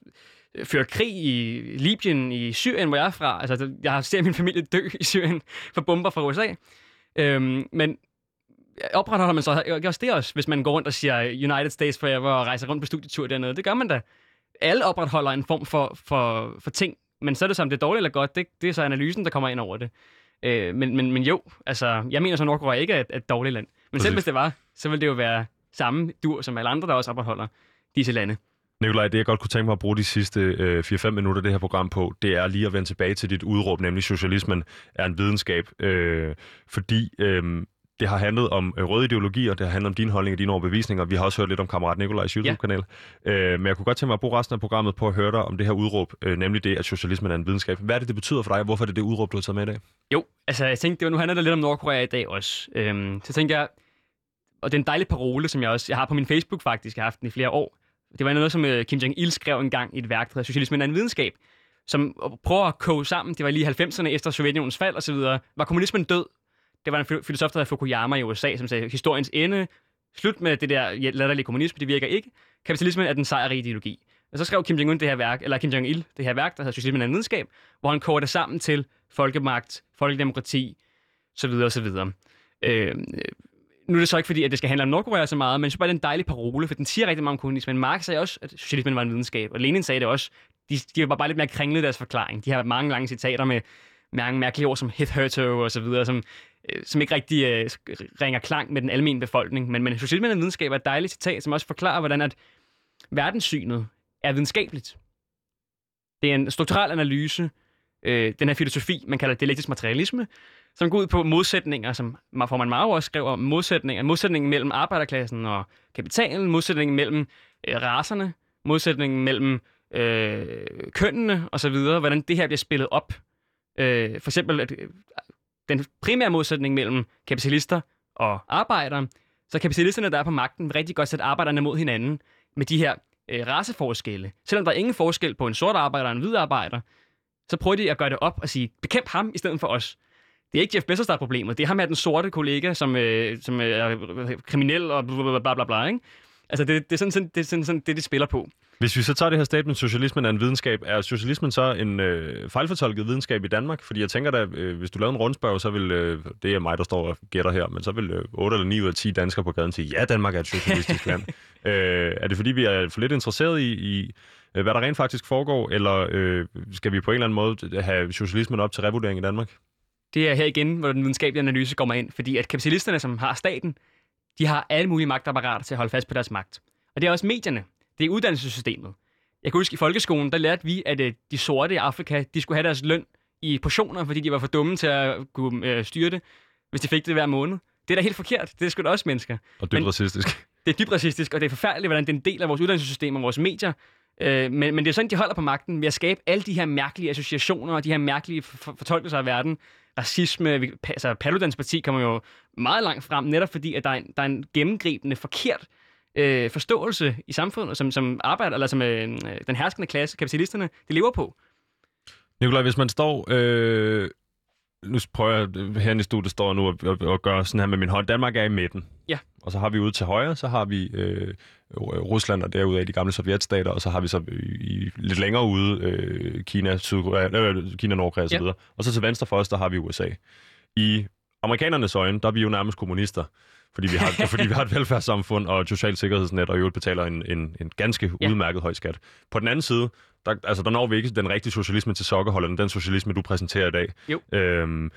øh, ført krig i Libyen, i Syrien, hvor jeg er fra. Altså, jeg har set min familie dø i Syrien for bomber fra USA. Øhm, men opretholder man så ikke også det også, hvis man går rundt og siger United States Forever og rejser rundt på studietur dernede? Det gør man da. Alle opretholder en form for, for, for ting, men så er det som det er dårligt eller godt, det, det er så analysen, der kommer ind over det. Øh, men, men, men jo, altså, jeg mener så, at Nordkorea ikke er et, et dårligt land. Men Præcis. selv hvis det var, så ville det jo være samme dur som alle andre, der også opretholder disse lande. Nikolaj, det jeg godt kunne tænke mig at bruge de sidste øh, 4-5 minutter af det her program på, det er lige at vende tilbage til dit udråb, nemlig socialismen er en videnskab. Øh, fordi øh, det har handlet om øh, røde ideologier, det har handlet om din holdning og dine overbevisninger. Vi har også hørt lidt om kammerat Nikolajs YouTube-kanal. Ja. Øh, men jeg kunne godt tænke mig at bruge resten af programmet på at høre dig om det her udråb, øh, nemlig det, at socialismen er en videnskab. Hvad er det, det betyder for dig, og hvorfor er det det udråb, du har taget med i dag? Jo, altså jeg tænkte, det var, nu handler det lidt om Nordkorea i dag også. Øhm, så tænkte jeg, og det er en dejlig parole, som jeg også jeg har på min Facebook faktisk, jeg har haft den i flere år. Det var noget, som øh, Kim Jong-il skrev engang i et værk, der hedder Socialismen er en videnskab, som prøver at koge sammen, det var lige 90'erne efter Sovjetunionens fald osv., var kommunismen død? Det var en filosof, der hedder Fukuyama i USA, som sagde, historiens ende, slut med det der latterlige kommunisme, det virker ikke. Kapitalismen er den sejrige ideologi. Og så skrev Kim Jong-un det her værk, eller Kim Jong-il det her værk, der hedder Socialismen er en videnskab, hvor han koger det sammen til folkemagt, folkedemokrati, så videre, og så videre. Øhm, øh, nu er det så ikke fordi, at det skal handle om Nordkorea så meget, men så bare det dejlige en dejlig parole, for den siger rigtig meget om kommunismen. Marx sagde også, at socialismen var en videnskab, og Lenin sagde det også. De, de var bare lidt mere kringlet deres forklaring. De har mange lange citater med mange mærkelige ord som hitherto og så videre, som, øh, som ikke rigtig øh, ringer klang med den almindelige befolkning. Men, men socialmændende videnskab er et dejligt citat, som også forklarer, hvordan at verdenssynet er videnskabeligt. Det er en strukturel analyse, øh, den her filosofi, man kalder dialektisk materialisme, som går ud på modsætninger, som Forman Mao også skrev om, modsætninger, modsætningen mellem arbejderklassen og kapitalen, modsætningen mellem øh, raserne, modsætningen mellem øh, kønnene osv., hvordan det her bliver spillet op. Øh, for eksempel at, den primære modsætning mellem kapitalister og arbejdere, så kapitalisterne, der er på magten, vil rigtig godt sætte arbejderne mod hinanden med de her øh, raceforskelle. Selvom der er ingen forskel på en sort arbejder og en hvid arbejder, så prøver de at gøre det op og sige, bekæmp ham i stedet for os. Det er ikke Jeff Bezos, der er problemet. Det er ham her, den sorte kollega, som, øh, som er øh, kriminel og bla bla bla bla, bla ikke? Altså, det, det er sådan, sådan, det, er sådan, sådan det, de spiller på. Hvis vi så tager det her statement, socialismen er en videnskab, er socialismen så en øh, fejlfortolket videnskab i Danmark? Fordi jeg tænker da, øh, hvis du lavede en rundspørg, så vil, øh, det er mig, der står og gætter her, men så vil øh, 8 eller 9 ud af 10 danskere på gaden sige, ja, Danmark er et socialistisk land. Øh, er det fordi, vi er for lidt interesseret i, i øh, hvad der rent faktisk foregår, eller øh, skal vi på en eller anden måde have socialismen op til revurdering i Danmark? Det er her igen, hvor den videnskabelige analyse kommer ind, fordi at kapitalisterne, som har staten, de har alle mulige magtapparater til at holde fast på deres magt. Og det er også medierne. Det er uddannelsessystemet. Jeg kan huske, i folkeskolen, der lærte vi, at øh, de sorte i Afrika, de skulle have deres løn i portioner, fordi de var for dumme til at kunne øh, styre det, hvis de fik det hver måned. Det er da helt forkert. Det er sgu da også mennesker. Og dybt racistisk. Det er dybt racistisk, og det er forfærdeligt, hvordan det er en del af vores uddannelsessystem og vores medier. Øh, men, men det er sådan, de holder på magten ved at skabe alle de her mærkelige associationer og de her mærkelige fortolkelser af verden. Racisme, altså Paludans parti kommer jo meget langt frem, netop fordi, at der er en, der er en gennemgribende forkert øh, forståelse i samfundet, som, som arbejder, eller som øh, den herskende klasse, kapitalisterne, de lever på. Nikolaj, hvis man står... Øh, nu prøver jeg her i studiet står nu og, og, og gør sådan her med min hånd. Danmark er i midten. Ja. Og så har vi ude til højre, så har vi øh, Rusland og derude af de gamle sovjetstater, og så har vi så i, lidt længere ude øh, Kina, Sydkorea, øh, Kina, Nordkorea osv. Ja. Og så til venstre for os, der har vi USA. I amerikanernes øjne, der er vi jo nærmest kommunister fordi vi har, fordi vi har et velfærdssamfund og et socialt sikkerhedsnet, og i øvrigt betaler en, en, en ganske ja. udmærket høj skat. På den anden side, der, altså, der når vi ikke den rigtige socialisme til sokkerholderne, den socialisme, du præsenterer i dag. Jo. Øhm,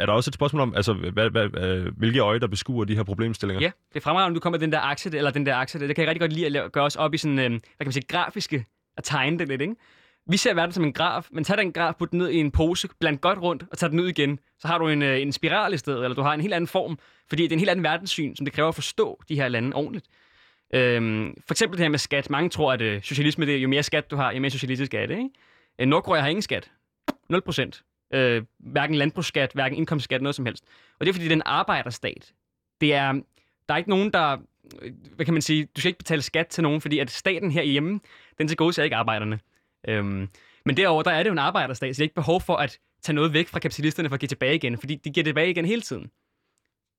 er der også et spørgsmål om, altså, hvad, hvad, øh, hvilke øje, der beskuer de her problemstillinger? Ja, det er fremragende, du kommer med den der akse, eller den der akse, det kan jeg rigtig godt lide at gøre os op i sådan, øh, hvad kan man sige, grafiske, at tegne det lidt, ikke? Vi ser verden som en graf, men tag den graf, put den ned i en pose, bland godt rundt og tag den ud igen. Så har du en, øh, en spiral i stedet, eller du har en helt anden form, fordi det er en helt anden verdenssyn, som det kræver at forstå de her lande ordentligt. Øhm, for eksempel det her med skat. Mange tror, at øh, socialisme, det er, jo mere skat du har, jo mere socialistisk er det. Ikke? Øh, Nordkorea har ingen skat. 0 procent. Øh, hverken landbrugsskat, hverken indkomstskat, noget som helst. Og det er fordi, det er en arbejderstat. Det er, der er ikke nogen, der... Øh, hvad kan man sige? Du skal ikke betale skat til nogen, fordi at staten herhjemme, den til gode ikke arbejderne. Øhm, men derover der er det jo en arbejderstat, så det er ikke behov for at tage noget væk fra kapitalisterne for at give tilbage igen, fordi de giver tilbage igen hele tiden.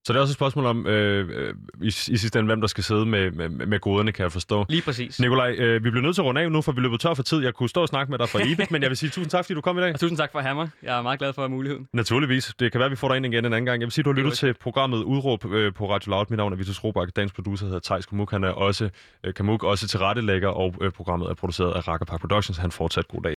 Så det er også et spørgsmål om, øh, øh, i, i sidste ende, hvem der skal sidde med, med, med goderne, kan jeg forstå. Lige præcis. Nikolaj, øh, vi bliver nødt til at runde af nu, for vi løber tør for tid. Jeg kunne stå og snakke med dig for evigt, men jeg vil sige tusind tak, fordi du kom i dag. Og tusind tak for at have mig. Jeg er meget glad for muligheden. Naturligvis. Det kan være, at vi får dig ind igen en anden gang. Jeg vil sige, du har lyttet til programmet Udråb øh, på Radio Loud. Mit navn er Vitus Robak. Dagens producer hedder Thijs Kamuk. Han er også, øh, Kamuk også tilrettelægger, og øh, programmet er produceret af Park Productions. Han fortsat god dag.